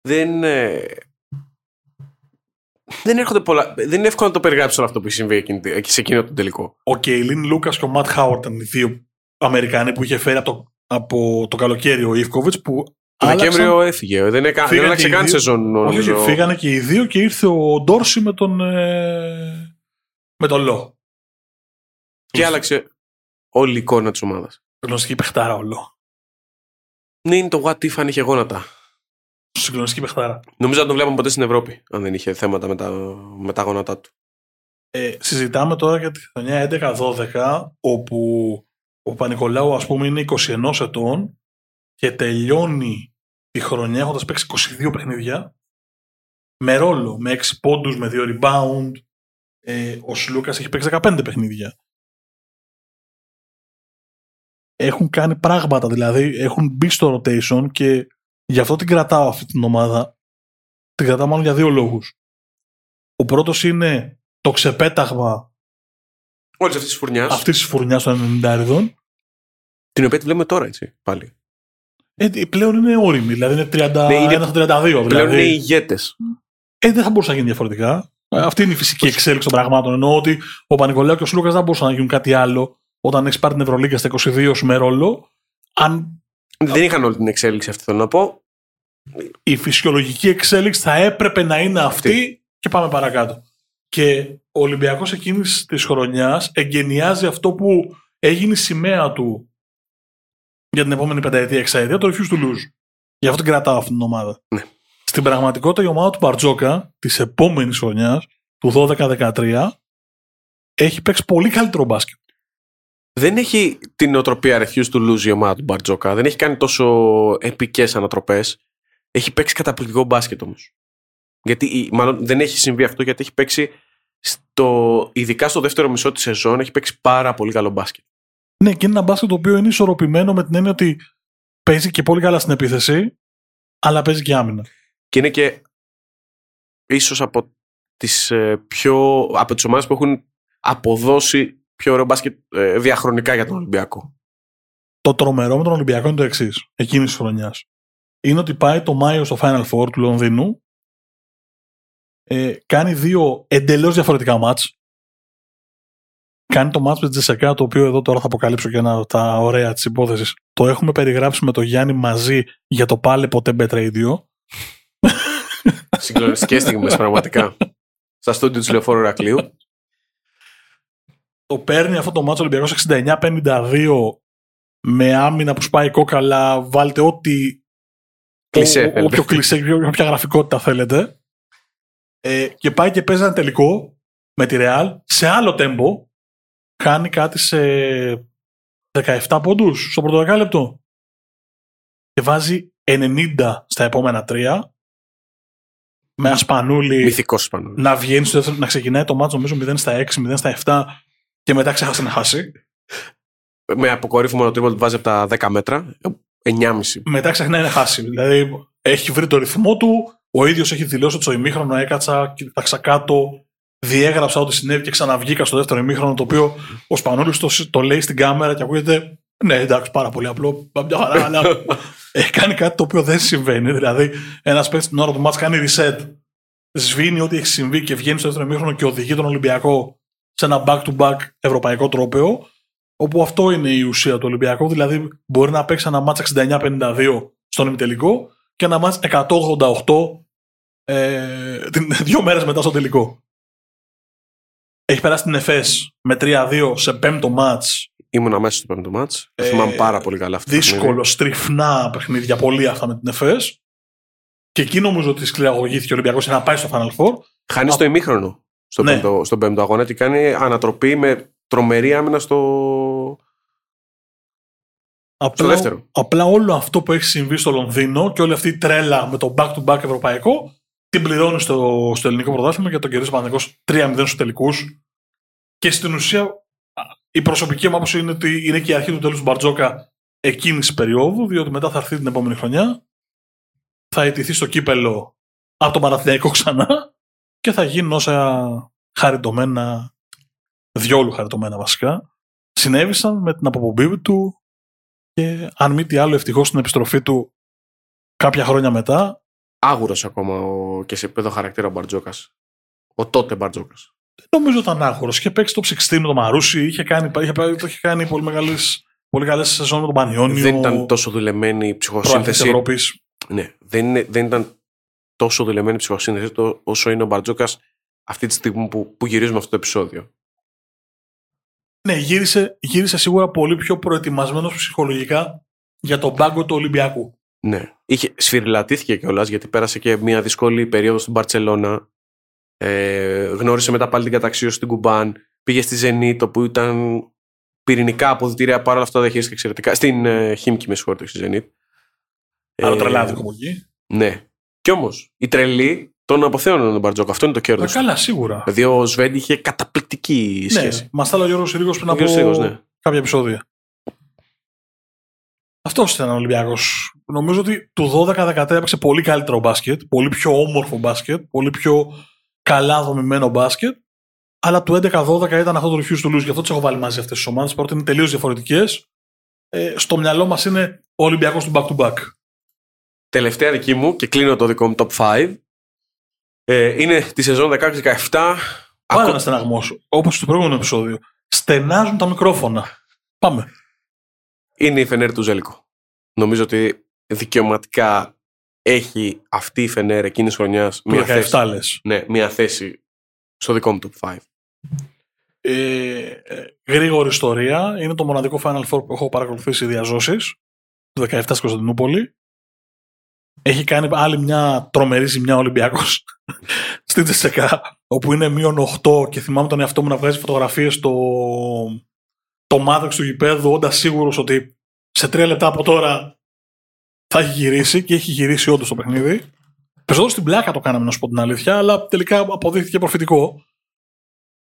δεν, ε, δεν, έρχονται πολλά, δεν είναι εύκολο να το περιγράψω αυτό που συμβεί σε εκείνο το τελικό. Ο Κέιλιν Λούκα και ο Ματ Χάουαρτ ήταν οι δύο Αμερικάνοι που είχε φέρει από το, από το καλοκαίρι ο Ιβκοβιτ που. Το Δεκέμβριο άλλαξαν- έφυγε. Δεν, έκα, δεν Φύγανε άλλαξε και οι καν δύο. σεζόν. Όχι, νομίζω. όχι, φύγανε και οι δύο και ήρθε ο Ντόρση με τον. ε, με τον Λό. Και άλλαξε όλη η εικόνα της ομάδας. Συγκλονιστική παιχτάρα ο Λό. Ναι, είναι το what if αν είχε γόνατα. Συγκλονιστική παιχτάρα. Νομίζω δεν τον βλέπαμε ποτέ στην Ευρώπη, αν δεν είχε θέματα με τα, με τα γόνατά του. Ε, συζητάμε τώρα για τη χρονιά 11-12, όπου ο Πανικολάου, ας πούμε, είναι 21 ετών και τελειώνει τη χρονιά έχοντας παίξει 22 παιχνίδια με ρόλο, με 6 πόντους, με 2 rebound. Ε, ο Σλούκας έχει παίξει 15 παιχνίδια. Έχουν κάνει πράγματα, δηλαδή έχουν μπει στο rotation και γι' αυτό την κρατάω αυτή την ομάδα. Την κρατάω μάλλον για δύο λόγους. Ο πρώτος είναι το ξεπέταγμα Όλης αυτής της φουρνιάς. αυτής της φουρνιάς των 90 αριδών. Την οποία τη βλέπουμε τώρα, έτσι. Πάλι. Ε, πλέον είναι όρημη, δηλαδή είναι 31 Ναι, είναι- 32. Πλέον Δηλαδή, είναι ηγέτες. ε, δεν θα μπορούσε να γίνει διαφορετικά. Ε, Αυτή είναι η φυσική εξέλιξη των πραγμάτων. Εννοώ ότι ο Πανικολάου και ο Σλούκας δεν μπορούσαν να γίνουν κάτι άλλο όταν έχει πάρει την Ευρωλίγκα στα 22 σου με ρόλο. Αν Δεν είχαν όλη την εξέλιξη αυτή, θέλω να πω. η φυσιολογική εξέλιξη θα έπρεπε να είναι αυτή και πάμε παρακάτω. Και ο Ολυμπιακός εκείνης της χρονιάς εγκαινιάζει αυτό που έγινε η σημαία του για την επόμενη πενταετία, εξαετία, το refuse to lose. Γι' αυτό την κρατάω αυτήν την ομάδα. Ναι. Στην πραγματικότητα η ομάδα του Μπαρτζόκα της επόμενης χρονιάς, του 12-13, έχει παίξει πολύ καλύτερο μπάσκετ. Δεν έχει την νοοτροπία refuse to lose η ομάδα του Μπαρτζόκα. Δεν έχει κάνει τόσο επικές ανατροπές. Έχει παίξει καταπληκτικό μπάσκετ όμως. Γιατί, η- μάλλον δεν έχει συμβεί αυτό γιατί έχει παίξει στο, ειδικά στο δεύτερο μισό της σεζόν έχει παίξει πάρα πολύ καλό μπάσκετ. Ναι, και είναι ένα μπάσκετ το οποίο είναι ισορροπημένο με την έννοια ότι παίζει και πολύ καλά στην επίθεση, αλλά παίζει και άμυνα. Και είναι και ίσως από τις ε, πιο από τις ομάδες που έχουν αποδώσει πιο ωραίο μπάσκετ ε, διαχρονικά για τον Ολυμπιακό. Το τρομερό με τον Ολυμπιακό είναι το εξής, εκείνης της χρονιάς. Είναι ότι πάει το Μάιο στο Final Four του Λονδίνου, ε, κάνει δύο εντελώς διαφορετικά μάτς. Κάνει το μάτς με τη Τζεσεκά, το οποίο εδώ τώρα θα αποκαλύψω και ένα από τα ωραία της υπόθεσης. Το έχουμε περιγράψει με τον Γιάννη μαζί για το πάλε ποτέ Bet Radio. Συγκλονιστικές στιγμές πραγματικά. Στα στούντιο του Λεωφόρου Ηρακλείου. Το παίρνει αυτό το μάτς ο Ολυμπιακός 69-52 με άμυνα που σπάει κόκαλα. Βάλτε ό,τι. Κλισέ, ό- θέλετε. Όποιο κλισέ, όποια γραφικότητα θέλετε. Ε, και πάει και παίζει ένα τελικό με τη Real σε άλλο τέμπο. Κάνει κάτι σε 17 πόντους στο πρώτο δεκάλεπτο. Και βάζει 90 στα επόμενα τρία. Με ασπανούλη Μυθικός πάνω. να βγαίνει στο δεύτερο, να ξεκινάει το μάτσο νομίζω 0 στα 6, 0 στα 7 και μετά ξέχασε να χάσει. Με αποκορύφωμα το τρίποντο που βάζει από τα 10 μέτρα. 9,5. Μετά ξεχνάει να χάσει. Δηλαδή έχει βρει το ρυθμό του, ο ίδιος έχει δηλώσει ότι στο ημίχρονο έκατσα, κοίταξα κάτω, διέγραψα ό,τι συνέβη και ξαναβγήκα στο δεύτερο ημίχρονο. Το οποίο ο Σπανούλης το, το λέει στην κάμερα και ακούγεται. Ναι, εντάξει, πάρα πολύ απλό. Μια χαρά, αλλά έχει κάνει κάτι το οποίο δεν συμβαίνει. Δηλαδή, ένας παίκτης την ώρα του μάτς κάνει reset, σβήνει ό,τι έχει συμβεί και βγαίνει στο δεύτερο ημίχρονο και οδηγεί τον Ολυμπιακό σε ένα back-to-back ευρωπαϊκό τρόπαιο. Όπου αυτό είναι η ουσία του Ολυμπιακού. Δηλαδή, μπορεί να παίξει ένα μάτς 69-52 στον ημιτελικό και ένα μάτς 188 ε, την- δύο μέρες μετά στο τελικό. Έχει περάσει την ΕΦΕΣ με 3-2 σε πέμπτο μάτς. Ήμουν αμέσως στο πέμπτο μάτς. Το Ε, θυμάμαι πάρα πολύ καλά αυτό. το παιχνίδι. Δύσκολο, στριφνά παιχνίδια, πολύ αυτά με την ΕΦΕΣ. Και εκεί νομίζω ότι σκληραγωγήθηκε ο Ολυμπιακός για να πάει στο Final Four. Χάνεις Α- το ημίχρονο στο, Ναι. πέμπτο, στον πέμπτο αγώνα και κάνει ανατροπή με τρομερή άμυνα στο, στο Απλά, δεύτερο. απλά όλο αυτό που έχει συμβεί στο Λονδίνο και όλη αυτή η τρέλα με το back-to-back ευρωπαϊκό την πληρώνει στο, στο ελληνικό πρωτάθλημα και τον κερδίζει ο Παναθηναϊκός 3-0 στους τελικούς. Και στην ουσία α, η προσωπική μου άποψη είναι ότι είναι και η αρχή του τέλους του Μπαρτζόκα εκείνης της περίοδου, διότι μετά θα έρθει την επόμενη χρονιά, θα ετηθεί στο κύπελο από τον Παναθηναϊκό ξανά και θα γίνουν όσα χαριτωμένα, διόλου χαριτωμένα βασικά, συνέβησαν με την αποπομπή του και αν μη τι άλλο ευτυχώς στην επιστροφή του κάποια χρόνια μετά Άγουρος ακόμα ο, και σε επίπεδο χαρακτήρα ο Μπαρτζόκας. Ο τότε Μπαρτζόκας. δεν νομίζω ήταν άγχωρος. Είχε παίξει το 16 με το Μαρούσι, είχε κάνει, είχε, το είχε κάνει πολύ μεγάλες Πολύ καλές σεζόν με τον Πανιόνιο. Δεν ήταν τόσο δουλεμένη η ψυχοσύνθεση. Ευρώπης. Ναι, δεν, είναι, δεν ήταν τόσο δουλεμένη η ψυχοσύνθεση το, όσο είναι ο Μπαρτζόκα αυτή τη στιγμή που, που γυρίζουμε αυτό το επεισόδιο. Ναι, γύρισε, γύρισε σίγουρα πολύ πιο προετοιμασμένος ψυχολογικά για τον πάγκο του Ολυμπιακού. Ναι. Είχε, σφυριλατήθηκε κιόλας γιατί πέρασε και μια δύσκολη περίοδο στην Παρσελώνα. Ε, γνώρισε μετά πάλι την καταξίωση στην Κουμπάν. Πήγε στη Ζενίτ, όπου ήταν πυρηνικά αποδητήρια. Παρ' όλα αυτά δεν χειρίστηκε εξαιρετικά. Στην ε, Χίμκι, με συγχωρείτε, στη Ζενίτ. Άλλο ε, τρελάδικο από εκεί. Ναι. Κι όμως, οι τρελοί τον αποθέωναν τον Μπαρτζόκ. Αυτό είναι το κέρδος. Καλά, σίγουρα. Δηλαδή ο Σβέντ είχε καταπληκτική ναι, σχέση. Μας τα ο Γιώργο Συρίγο πριν από Συρίγος, ναι. κάποια επεισόδια. Αυτός ήταν ο Ολυμπιακός. Νομίζω ότι του 12-13 έπαιξε πολύ καλύτερο μπάσκετ, πολύ πιο όμορφο μπάσκετ, πολύ πιο καλά δομημένο μπάσκετ. Αλλά του 11-12 ήταν αυτό το refuse του lose. Γι' αυτό τις έχω βάλει μαζί αυτές τις ομάδες, παρότι είναι τελείως διαφορετικές. Ε, στο μυαλό μας είναι ο Ολυμπιακός του back-to-back. Τελευταία δική μου και κλείνω το δικό μου top 5. Ε, είναι τη σεζόν 16-17. Πάλι ένα στεναγμό, όπως στο προηγούμενο επεισόδιο. Στενάζουν τα μικρόφωνα. Πάμε. Είναι η Φενέρ του Ζέλικο. Νομίζω ότι δικαιωματικά έχει αυτή η Φενέρ εκείνης τη χρονιά μια, θέση, ναι, μια θέση στο δικό μου top 5. Ε, ε, γρήγορη ιστορία. Είναι το μοναδικό Final Four που έχω παρακολουθήσει διαζώσεις. Το 17 στην Κωνσταντινούπολη. Έχει κάνει άλλη μια τρομερή ζημιά ο Ολυμπιακός στην Τσεσεκά, όπου είναι μείον 8 και θυμάμαι τον εαυτό μου να βγάζει φωτογραφίες στο το μάδεξ του γηπέδου, όντας σίγουρος ότι σε τρία λεπτά από τώρα θα έχει γυρίσει και έχει γυρίσει όντως το παιχνίδι. Περισσότερο στην πλάκα το κάναμε, να σου πω την αλήθεια, αλλά τελικά αποδείχθηκε προφητικό.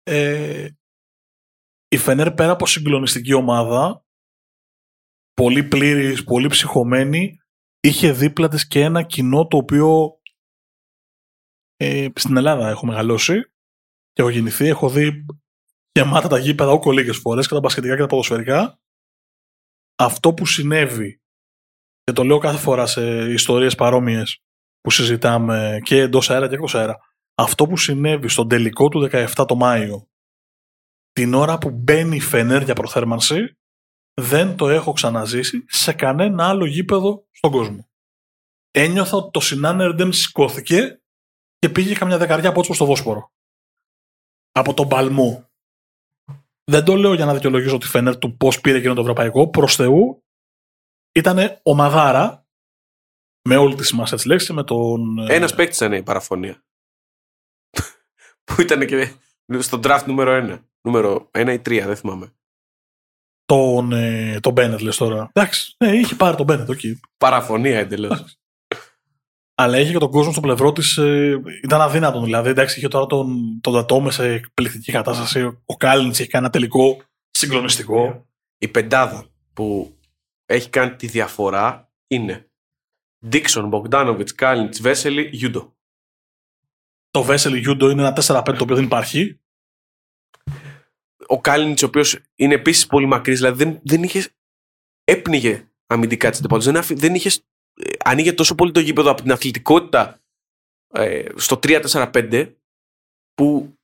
Ε, η Φενέρ πέρα από συγκλονιστική ομάδα, πολύ πλήρης, πολύ ψυχωμένη, είχε δίπλα της και ένα κοινό το οποίο ε, στην Ελλάδα έχω μεγαλώσει και έχω γεννηθεί. Έχω δει γεμάτα τα γήπεδα όκο λίγες φορές και τα μπασκετικά και τα ποδοσφαιρικά. Αυτό που συνέβη και το λέω κάθε φορά σε ιστορίες παρόμοιες που συζητάμε και εντός αέρα και εκτός αέρα. Αυτό που συνέβη στον τελικό του 17 το Μάιο την ώρα που μπαίνει η Φενέρ για προθέρμανση δεν το έχω ξαναζήσει σε κανένα άλλο γήπεδο στον κόσμο. Ένιωθα ότι το Σινάνερ δεν σηκώθηκε και πήγε καμιά δεκαριά από στο Βόσπορο. Από τον παλμό. Δεν το λέω για να δικαιολογήσω τη Φενέρ του πώς πήρε εκείνο το ευρωπαϊκό. Προς Θεού ήταν ομαδάρα με όλη τη σημασία της λέξης. Με τον... Ε, Ένας παίκτης ήταν η παραφωνία. που ήταν και στο draft νούμερο 1. Νούμερο 1 ή 3, δεν θυμάμαι τον, ε, τον Μπένετ, λες τώρα. Εντάξει, ναι, είχε πάρει τον Μπένετ, okay. Παραφωνία εντελώς. Αλλά είχε και τον κόσμο στο πλευρό της. Ε, ήταν αδύνατο δηλαδή. Εντάξει, είχε τώρα τον, τον Τατόμε σε εκπληκτική κατάσταση. Ο Κάλιντ έχει κάνει ένα τελικό συγκλονιστικό. Η πεντάδα που έχει κάνει τη διαφορά είναι Ντίξον, Μπογκντάνοβιτς, Κάλινιτς, Βέσελη, Γιούντο. Το Βέσελη Γιούντο είναι ένα 4-5 το οποίο δεν υπάρχει ο Κάλινιτς, ο οποίος είναι επίσης πολύ μακρύς, δηλαδή δεν, δεν είχες. έπνιγε αμυντικά τη αντιπολίτευση. Δεν, δεν είχες. Ε, ανοίγε τόσο πολύ το γήπεδο από την αθλητικότητα ε, στο 3-4-5 που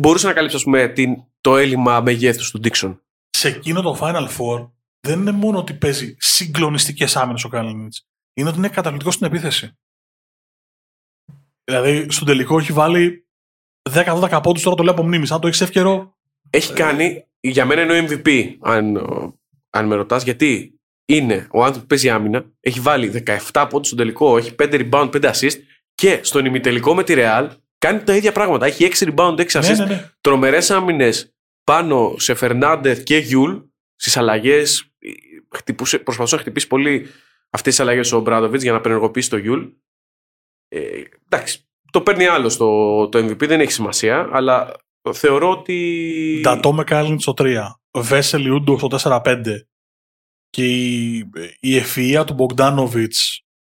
μπορούσε να καλύψει ας πούμε, την, το έλλειμμα μεγέθους του Ντίξον. Σε εκείνο το Final Four δεν είναι μόνο ότι παίζει συγκλονιστικές άμυνες ο Κάλινιτς. Είναι ότι είναι καταπληκτικός στην επίθεση. Δηλαδή, στον τελικό έχει βάλει 10-12 πόντους, τώρα το λέω από μνήμης. Αν το έχεις εύκαιρο, έχει κάνει, για μένα είναι ο MVP, αν, αν με ρωτάς, γιατί είναι ο άνθρωπος που παίζει άμυνα, έχει βάλει 17 πόντους στον τελικό, έχει 5 rebound, 5 assist και στον ημιτελικό με τη Real κάνει τα ίδια πράγματα. Έχει 6 rebound, 6 ναι, assist. Ναι, ναι, Τρομερές άμυνες πάνω σε Φερνάντεθ και Γιούλ στις αλλαγές. Προσπαθούσε να χτυπήσει πολύ αυτές τις αλλαγές ο Ομπράντοβιτς για να απενεργοποιήσει το Γιούλ. Ε, εντάξει, το παίρνει άλλο το, το MVP, δεν έχει σημασία, αλλά θεωρώ ότι. Ντατόμε, Κάλινιτς στο 3. Βέσελι, Ούντο στο 4-5. Και η, η ευφυΐα του Μπογκντάνοβιτς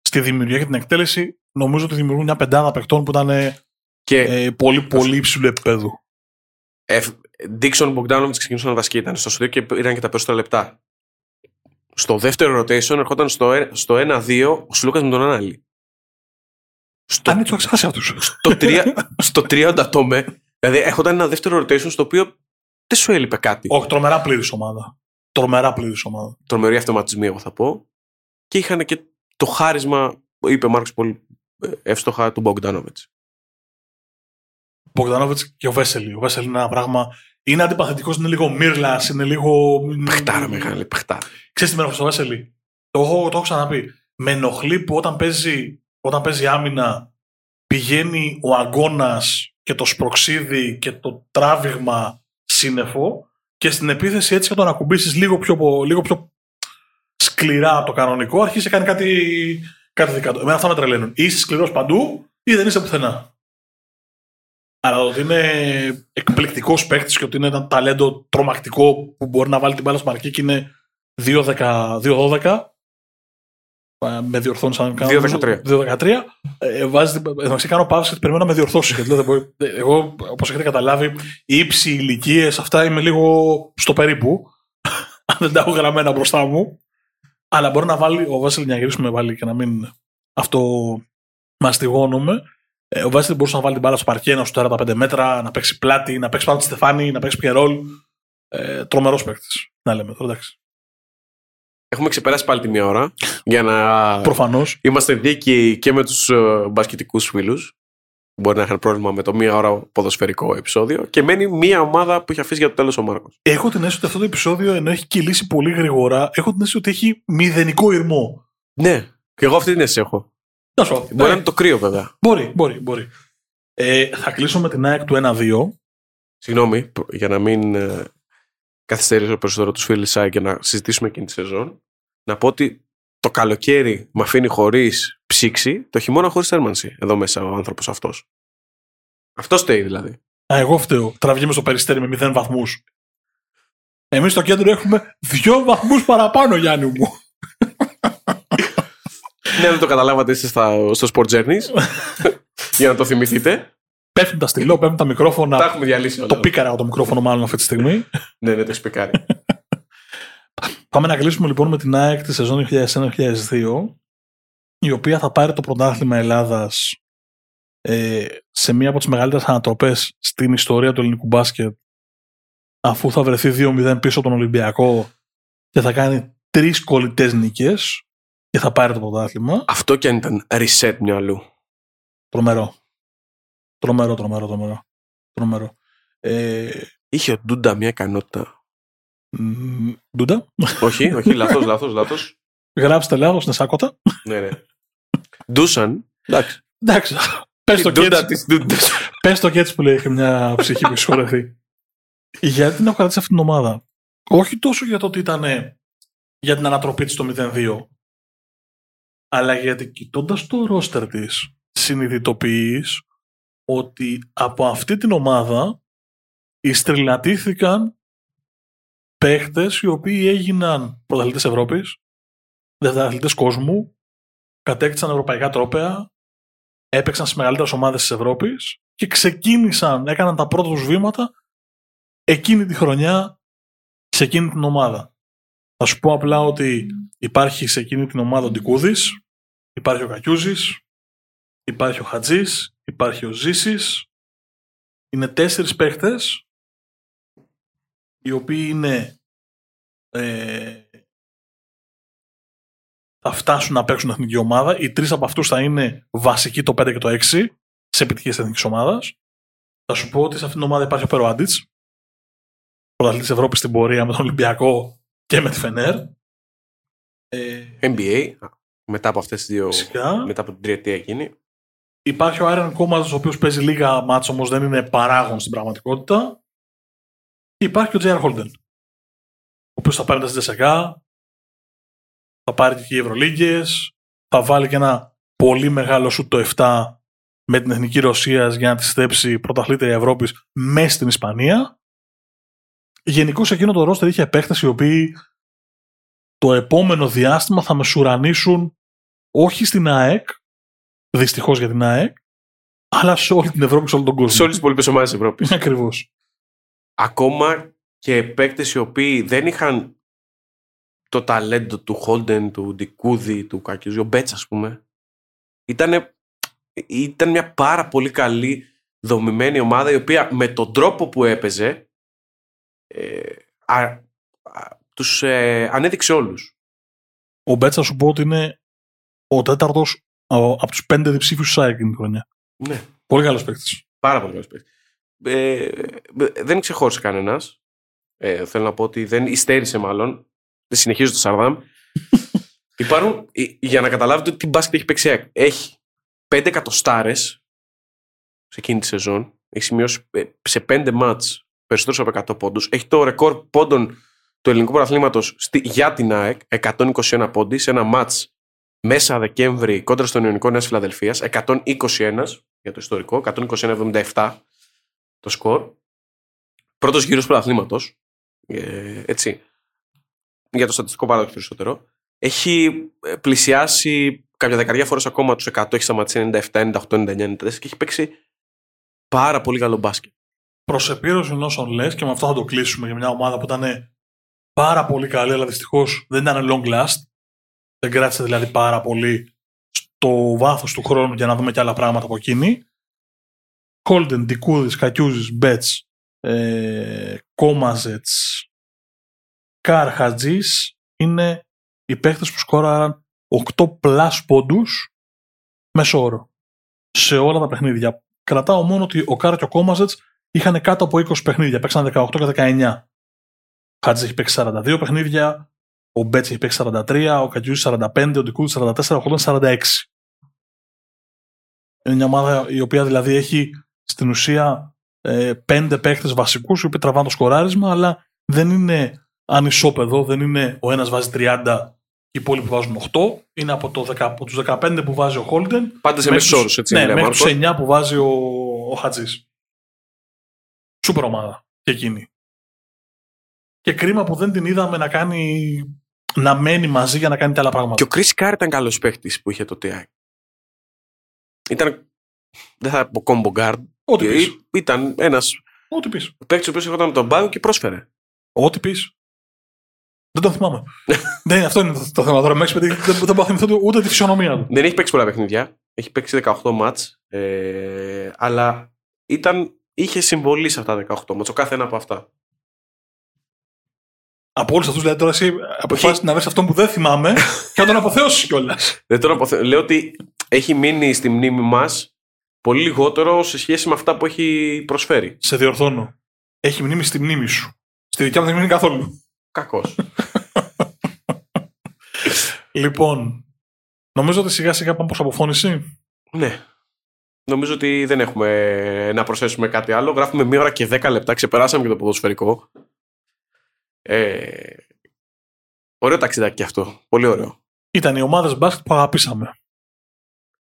στη δημιουργία και την εκτέλεση νομίζω ότι δημιουργούν μια πεντάδα παιχτών που ήταν και... ε, πολύ, πολύ υψηλού επίπεδου. Ντίξον Μπογκδάνοβιτ ξεκινούσαν βασικοί, ήταν στο στудίο και πήραν και τα περισσότερα λεπτά. Στο δεύτερο rotation ερχόταν στο, στο 1-2 ο Σλούκας με τον Ανάλη. Στο, Αν το ξεχάσει αυτούς. Στο 3, στο 3 Δηλαδή, έχονταν ένα δεύτερο rotation στο οποίο δεν σου έλειπε κάτι. Όχι, τρομερά πλήρης ομάδα. τρομερά πλήρης ομάδα. Τρομερή αυτοματισμή, εγώ θα πω. Και είχαν και το χάρισμα, είπε ο Μάρκος πολύ ε, εύστοχα, του Μπογκδάνοβιτ. Ο Μπογκδάνοβιτ και ο Βέσελη. Ο Βέσελη είναι ένα πράγμα. Είναι αντιπαθητικός, είναι λίγο μύρλας, είναι λίγο. Πεχτάρα μεγάλη, πεχτάρα. Ξέρεις τι με ενοχλεί στο Βέσελη; Το έχω, το έχω ξαναπεί. Με ενοχλεί που όταν παίζει, όταν παίζει άμυνα πηγαίνει ο αγώνας και το σπροξίδι και το τράβηγμα σύννεφο και στην επίθεση έτσι και τον ακουμπήσεις λίγο πιο, λίγο πιο σκληρά από το κανονικό, αρχίζει να κάνει κάτι, κάτι δικά του. Εμένα αυτά με τρελαίνουν. Ή είσαι σκληρός παντού ή δεν είσαι πουθενά. Αλλά ότι είναι εκπληκτικός παίκτης και ότι είναι ένα ταλέντο τρομακτικό που μπορεί να βάλει την μπάλα στο μαρκή και είναι 2-12. Με διορθώνεις αν κάνω. 2-13. Ε, βάζει, εντάξει, κάνω παύση και περιμένω να με διορθώσει. γιατί εγώ, όπως έχετε καταλάβει, η ύψη ηλικίες, αυτά είμαι λίγο στο περίπου. Αν δεν τα έχω γραμμένα μπροστά μου. Αλλά μπορεί να βάλει, ο Βάσιλ να γυρίσουμε βάλει και να μην αυτό μαστιγώνουμε. Ε, ο Βάσιλ μπορούσε να βάλει την μπάλα στο παρκέ, να σου 45 μέτρα, να παίξει πλάτη, να παίξει πάνω τη Στεφάνη, να παίξει πιερόλ. Ε, Τρομερός παίκτης. Να λέμε τώρα, εντάξει. Έχουμε ξεπεράσει πάλι τη μία ώρα για να Προφανώς. είμαστε δίκαιοι και με τους ε, μπασκετικούς φίλους. Μπορεί να είχαν πρόβλημα με το μία ώρα ποδοσφαιρικό επεισόδιο. Και μένει μία ομάδα που έχει αφήσει για το τέλος ο Μάρκος. Έχω την αίσθηση ότι αυτό το επεισόδιο ενώ έχει κυλήσει πολύ γρήγορα, έχω την αίσθηση ότι έχει μηδενικό ηρμό. Ναι, και εγώ αυτή την αίσθηση έχω. Να σου Μπορεί να είναι το κρύο, βέβαια. Μπορεί, μπορεί, μπορεί. Ε, θα κλείσω με την ΑΕΚ του 1-2. Συγγνώμη, για να μην ε, καθυστερήσω περισσότερο τους φίλου ΣΑΙ και να συζητήσουμε εκείνη τη σεζόν. Να πω ότι το καλοκαίρι με αφήνει χωρίς ψήξη, το χειμώνα χωρίς θέρμανση. Εδώ μέσα ο άνθρωπος αυτός. Αυτό στέει δηλαδή. Α, εγώ φταίω. Τραβγíme στο περιστέρι με 0 βαθμούς. Εμείς στο κέντρο έχουμε 2 βαθμούς παραπάνω, Γιάννη μου. ναι, δεν το καταλάβατε είστε στο Sport Journeys. για να το θυμηθείτε. Πέφτουν τα στυλό, πέφτουν τα μικρόφωνα. Τα έχουμε διαλύσει όλα. Το πήκαρα το μικρόφωνο, μάλλον αυτή τη στιγμή. ναι, ναι, το έχει πικάρει. Πάμε να κλείσουμε λοιπόν με την ΑΕΚ τη σεζόν 2001-2002, η οποία θα πάρει το πρωτάθλημα Ελλάδας ε, σε μία από τις μεγαλύτερες ανατροπές στην ιστορία του ελληνικού μπάσκετ, αφού θα βρεθεί 2-0 πίσω από τον Ολυμπιακό και θα κάνει τρεις κολλητές νίκες και θα πάρει το πρωτάθλημα. Αυτό και αν ήταν reset μυαλού. Τρομερό. Τρομερό, τρομερό, τρομερό. τρομερό. Ε, Είχε ο Ντούντα μια ικανότητα. Ντούντα; όχι, όχι, λάθος, λάθος, λάθος. Γράψτε λάθος, είναι σάκοτα. ναι, ναι. Ντούσαν. Εντάξει. Εντάξει. Πες το, και έτσι, πες το και έτσι που λέει έχει μια ψυχή που συγχωρεθεί. Γιατί την έχω κρατήσει αυτήν την ομάδα; Όχι τόσο για το ότι ήταν για την ανατροπή της το 0-2, αλλά γιατί κοιτώντας το ρόστερ της συνειδητοποιείς ότι από αυτή την ομάδα ιστριλατήθηκαν παίχτες οι οποίοι έγιναν πρωταθλητές Ευρώπης, δευτεραθλητές κόσμου, κατέκτησαν ευρωπαϊκά τρόπαια, έπαιξαν στις μεγαλύτερες ομάδες της Ευρώπης και ξεκίνησαν, έκαναν τα πρώτα τους βήματα εκείνη τη χρονιά σε εκείνη την ομάδα. Θα σου πω απλά ότι υπάρχει σε εκείνη την ομάδα ο Ντικούδης, υπάρχει ο Κακιούζης, υπάρχει ο Χατζής, υπάρχει ο Ζήσης. Είναι τέσσερις παίχτες οι οποίοι είναι ε, θα φτάσουν να παίξουν εθνική ομάδα. Οι τρεις από αυτούς θα είναι βασικοί το 5 και το 6 σε επιτυχίες εθνικής ομάδας. Θα σου πω ότι σε αυτήν την ομάδα υπάρχει ο Περοάντιτς, πρωταθλητής Ευρώπης στην πορεία με τον Ολυμπιακό και με τη Φενέρ. Ε, NBA, μετά από αυτές τις δύο, Φυσικά. μετά από την τριετία εκείνη. Υπάρχει ο Άιρον Κόμματο, ο οποίος παίζει λίγα μάτσα όμως δεν είναι παράγον στην πραγματικότητα. Και υπάρχει και ο Τζέαρ Χόλντεν. Ο οποίος θα πάρει τα ZSK, θα πάρει και οι Ευρωλίγκες, θα βάλει και ένα πολύ μεγάλο σου το 7 με την εθνική Ρωσίας για να τη στέψει πρωταθλήτρια Ευρώπης μέσα στην Ισπανία. Γενικώς εκείνο το ρόστερ είχε επέκταση οι οποίοι το επόμενο διάστημα θα μεσουρανίσουν όχι στην ΑΕΚ, Δυστυχώς για την ΑΕΚ, αλλά σε όλη την Ευρώπη, σε όλο τον κόσμο. Σε όλες τις υπόλοιπες ομάδες της Ευρώπης. Ακριβώς. Ακόμα και παίκτες οι οποίοι δεν είχαν το ταλέντο του Χόλντεν, του Ντικούδη, του Κακιούζη, ο Μπέτσα, ας πούμε. Ήτανε, ήταν μια πάρα πολύ καλή δομημένη ομάδα η οποία με τον τρόπο που έπαιζε ε, α, α, τους ε, ανέδειξε όλους. Ο Μπέτς θα σου πω ότι είναι ο τέταρτο από τους πέντε διψήφιους του ΣΑΕΚ την χρονιά. Ναι. Πολύ καλός παίκτης. Πάρα πολύ καλός παίκτης. Ε, δεν ξεχώρισε κανένας. Ε, θέλω να πω ότι δεν υστέρησε μάλλον. Δεν συνεχίζει το Σαρδάμ. Υπάρχουν, ε, για να καταλάβετε τι μπάσκετ έχει παίξει. Έχει 5 εκατοστάρες σε εκείνη τη σεζόν. Έχει σημειώσει ε, σε 5 μάτς περισσότερους από 100 πόντους. Έχει το ρεκόρ πόντων του ελληνικού πρωταθλήματος για την ΑΕΚ. 121 πόντι σε ένα μάτς μέσα Δεκέμβρη κόντρα στον Ιωνικό Νέας Φιλαδελφίας. 121 για το ιστορικό. 121-77 το σκορ. Πρώτος γύρος πρωταθλήματος. Ε, έτσι. Για το στατιστικό παράδοξο περισσότερο. Έχει ε, πλησιάσει κάποια δεκαετία φορές ακόμα τους 100. Έχει σταματήσει 97, 98, 99, 94 και έχει παίξει πάρα πολύ καλό μπάσκετ. Προς επίρρωση όσων λες, και με αυτό θα το κλείσουμε για μια ομάδα που ήταν πάρα πολύ καλή, αλλά δυστυχώς δεν ήταν long last. Δεν κράτησε δηλαδή πάρα πολύ στο βάθος του χρόνου για να δούμε και άλλα πράγματα από εκείνη. Κόλτεν, Ντικούδη, Κακιούζης, Μπέτς, ε, Κόμαζετς, Καρ Χατζή είναι οι παίχτε που σκόραραν 8 plus πόντους μέσω όρο σε όλα τα παιχνίδια. Κρατάω μόνο ότι ο Καρ και ο Κόμαζετς είχαν κάτω από 20 παιχνίδια. Παίξαν 18 και 19. Χάτζη έχει παίξει 42 παιχνίδια, ο Μπέτς έχει παίξει 43, ο Κατζιούζης 45, ο Ντικούδη 44, ο Χόντον 46. Είναι μια ομάδα η οποία δηλαδή έχει στην ουσία ε, πέντε παίχτε βασικούς οι οποίοι τραβάνε το σκοράρισμα, αλλά δεν είναι ανισόπεδο, δεν είναι ο ένας βάζει 30 και οι υπόλοιποι βάζουν 8. Είναι από, το 10, από τους 15 που βάζει ο Χόλντεν. Πάντα σε μέσους όρους, έτσι. Ναι, μέχρι τους 9 που βάζει ο, ο Χατζής. Σούπερ ομάδα και εκείνη. Και κρίμα που δεν την είδαμε να κάνει. Να μένει μαζί για να κάνει τα άλλα πράγματα. Και ο Κρι Κάρ ήταν καλός παίχτης που είχε το TI. Ήταν. Δεν θα πω combo guard. Ό,τι πεις. Ήταν ένας Ό,τι πεις. παίκτης ο οποίος ερχόταν από τον πάγκο και πρόσφερε. Ό,τι πεις. Δεν το θυμάμαι. ναι, αυτό είναι το, το θέμα τώρα. Μέχρι δεν, δεν μπορώ να θυμηθώ ούτε τη φυσιονομία του. Δεν έχει παίξει πολλά παιχνίδια. Έχει παίξει 18 μάτς. Ε, αλλά ήταν, είχε συμβολή σε αυτά τα 18 μάτς. Ο κάθε ένα από αυτά. Από όλους αυτούς, δηλαδή τώρα εσύ αποφάσισε να βρεις αυτόν που δεν θυμάμαι και να τον αποθεώσει κιόλας. Δεν τον αποθε... Λέω ότι έχει μείνει στη μνήμη μας πολύ λιγότερο σε σχέση με αυτά που έχει προσφέρει. Σε διορθώνω. Έχει μνήμη στη μνήμη σου. Στη δικιά μου δεν μείνει καθόλου. Κακός. Λοιπόν, νομίζω ότι σιγά σιγά πάμε προς αποφώνηση. ναι. Νομίζω ότι δεν έχουμε να προσθέσουμε κάτι άλλο. Γράφουμε μία ώρα και 10 λεπτά. Ξεπεράσαμε και το ποδοσφαιρικό. Ε, ωραίο ταξιδάκι και αυτό. Πολύ ωραίο. Ήταν οι ομάδες μπάσκετ που αγαπήσαμε.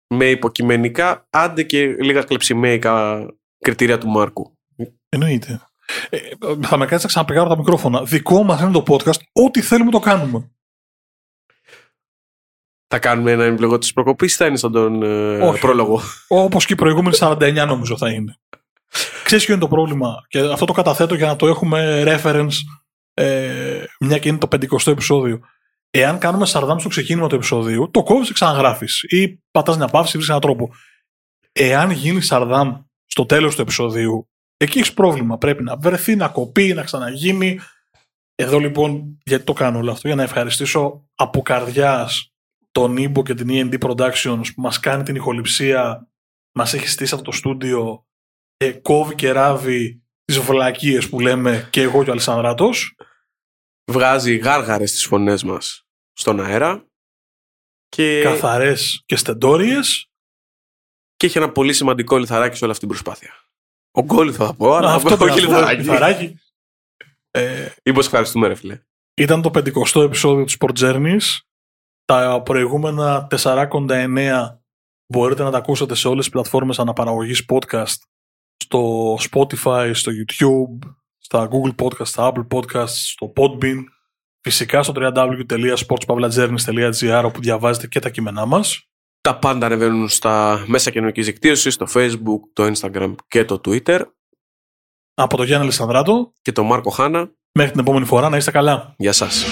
Με υποκειμενικά, άντε και λίγα κλεψιμαίικα κριτήρια του Μάρκου. Εννοείται. Ε, θα με κάτσεις να ξαναπηγάρω τα μικρόφωνα. Δικό μας είναι το podcast. Ό,τι θέλουμε το κάνουμε. Θα κάνουμε ένα επιλογό της προκοπής ή θα είναι σαν τον ε, Όχι. πρόλογο. Όπως και οι προηγούμενοι 49 νομίζω θα είναι. Ξέρεις ποιο είναι το πρόβλημα; Και αυτό το καταθέτω για να το έχουμε reference ε, μια και είναι το 50ο επεισόδιο. Εάν κάνουμε σαρδάμ στο ξεκίνημα του επεισοδίου, το κόβεις και ξαναγράφεις. Ή πατάς μια παύση ή βρει έναν τρόπο. Εάν γίνει σαρδάμ στο τέλος του επεισοδίου, εκεί έχεις πρόβλημα. Πρέπει να βρεθεί, να κοπεί, να ξαναγίνει. Εδώ λοιπόν, γιατί το κάνω όλο αυτό, για να ευχαριστήσω από καρδιάς τον Ήμπο και την E&D Productions που μας κάνει την ηχοληψία, μας έχει στήσει από το στούντιο και κόβει και ράβει τις βλακίες που λέμε και εγώ και ο Αλessandratος. Βγάζει γάργαρες τις φωνές μας στον αέρα. Και, καθαρές και στεντόριες. και έχει ένα πολύ σημαντικό λιθαράκι σε όλη αυτή την προσπάθεια. Ο γκόλ θα πω, αλλά Αυτό αυτό το όχι λιθαράκι. λιθαράκι. Ε, Ήμπος ευχαριστούμε ρε φίλε. ήταν το 50ο επεισόδιο του Sport Journeys. Τα προηγούμενα 4,9 μπορείτε να τα ακούσετε σε όλες τις πλατφόρμες αναπαραγωγής podcast στο Spotify, στο YouTube, στα Google Podcast, στα Apple Podcast, στο Podbean, φυσικά στο www.sportspavlajourneys.gr όπου διαβάζετε και τα κείμενά μας. Τα πάντα ανεβαίνουν στα μέσα κοινωνικής δικτύωσης, στο Facebook, το Instagram και το Twitter. Από το Γιάννη Λισανδράτο, Και το Μάρκο Χάνα. μέχρι την επόμενη φορά να είστε καλά. Γεια σας.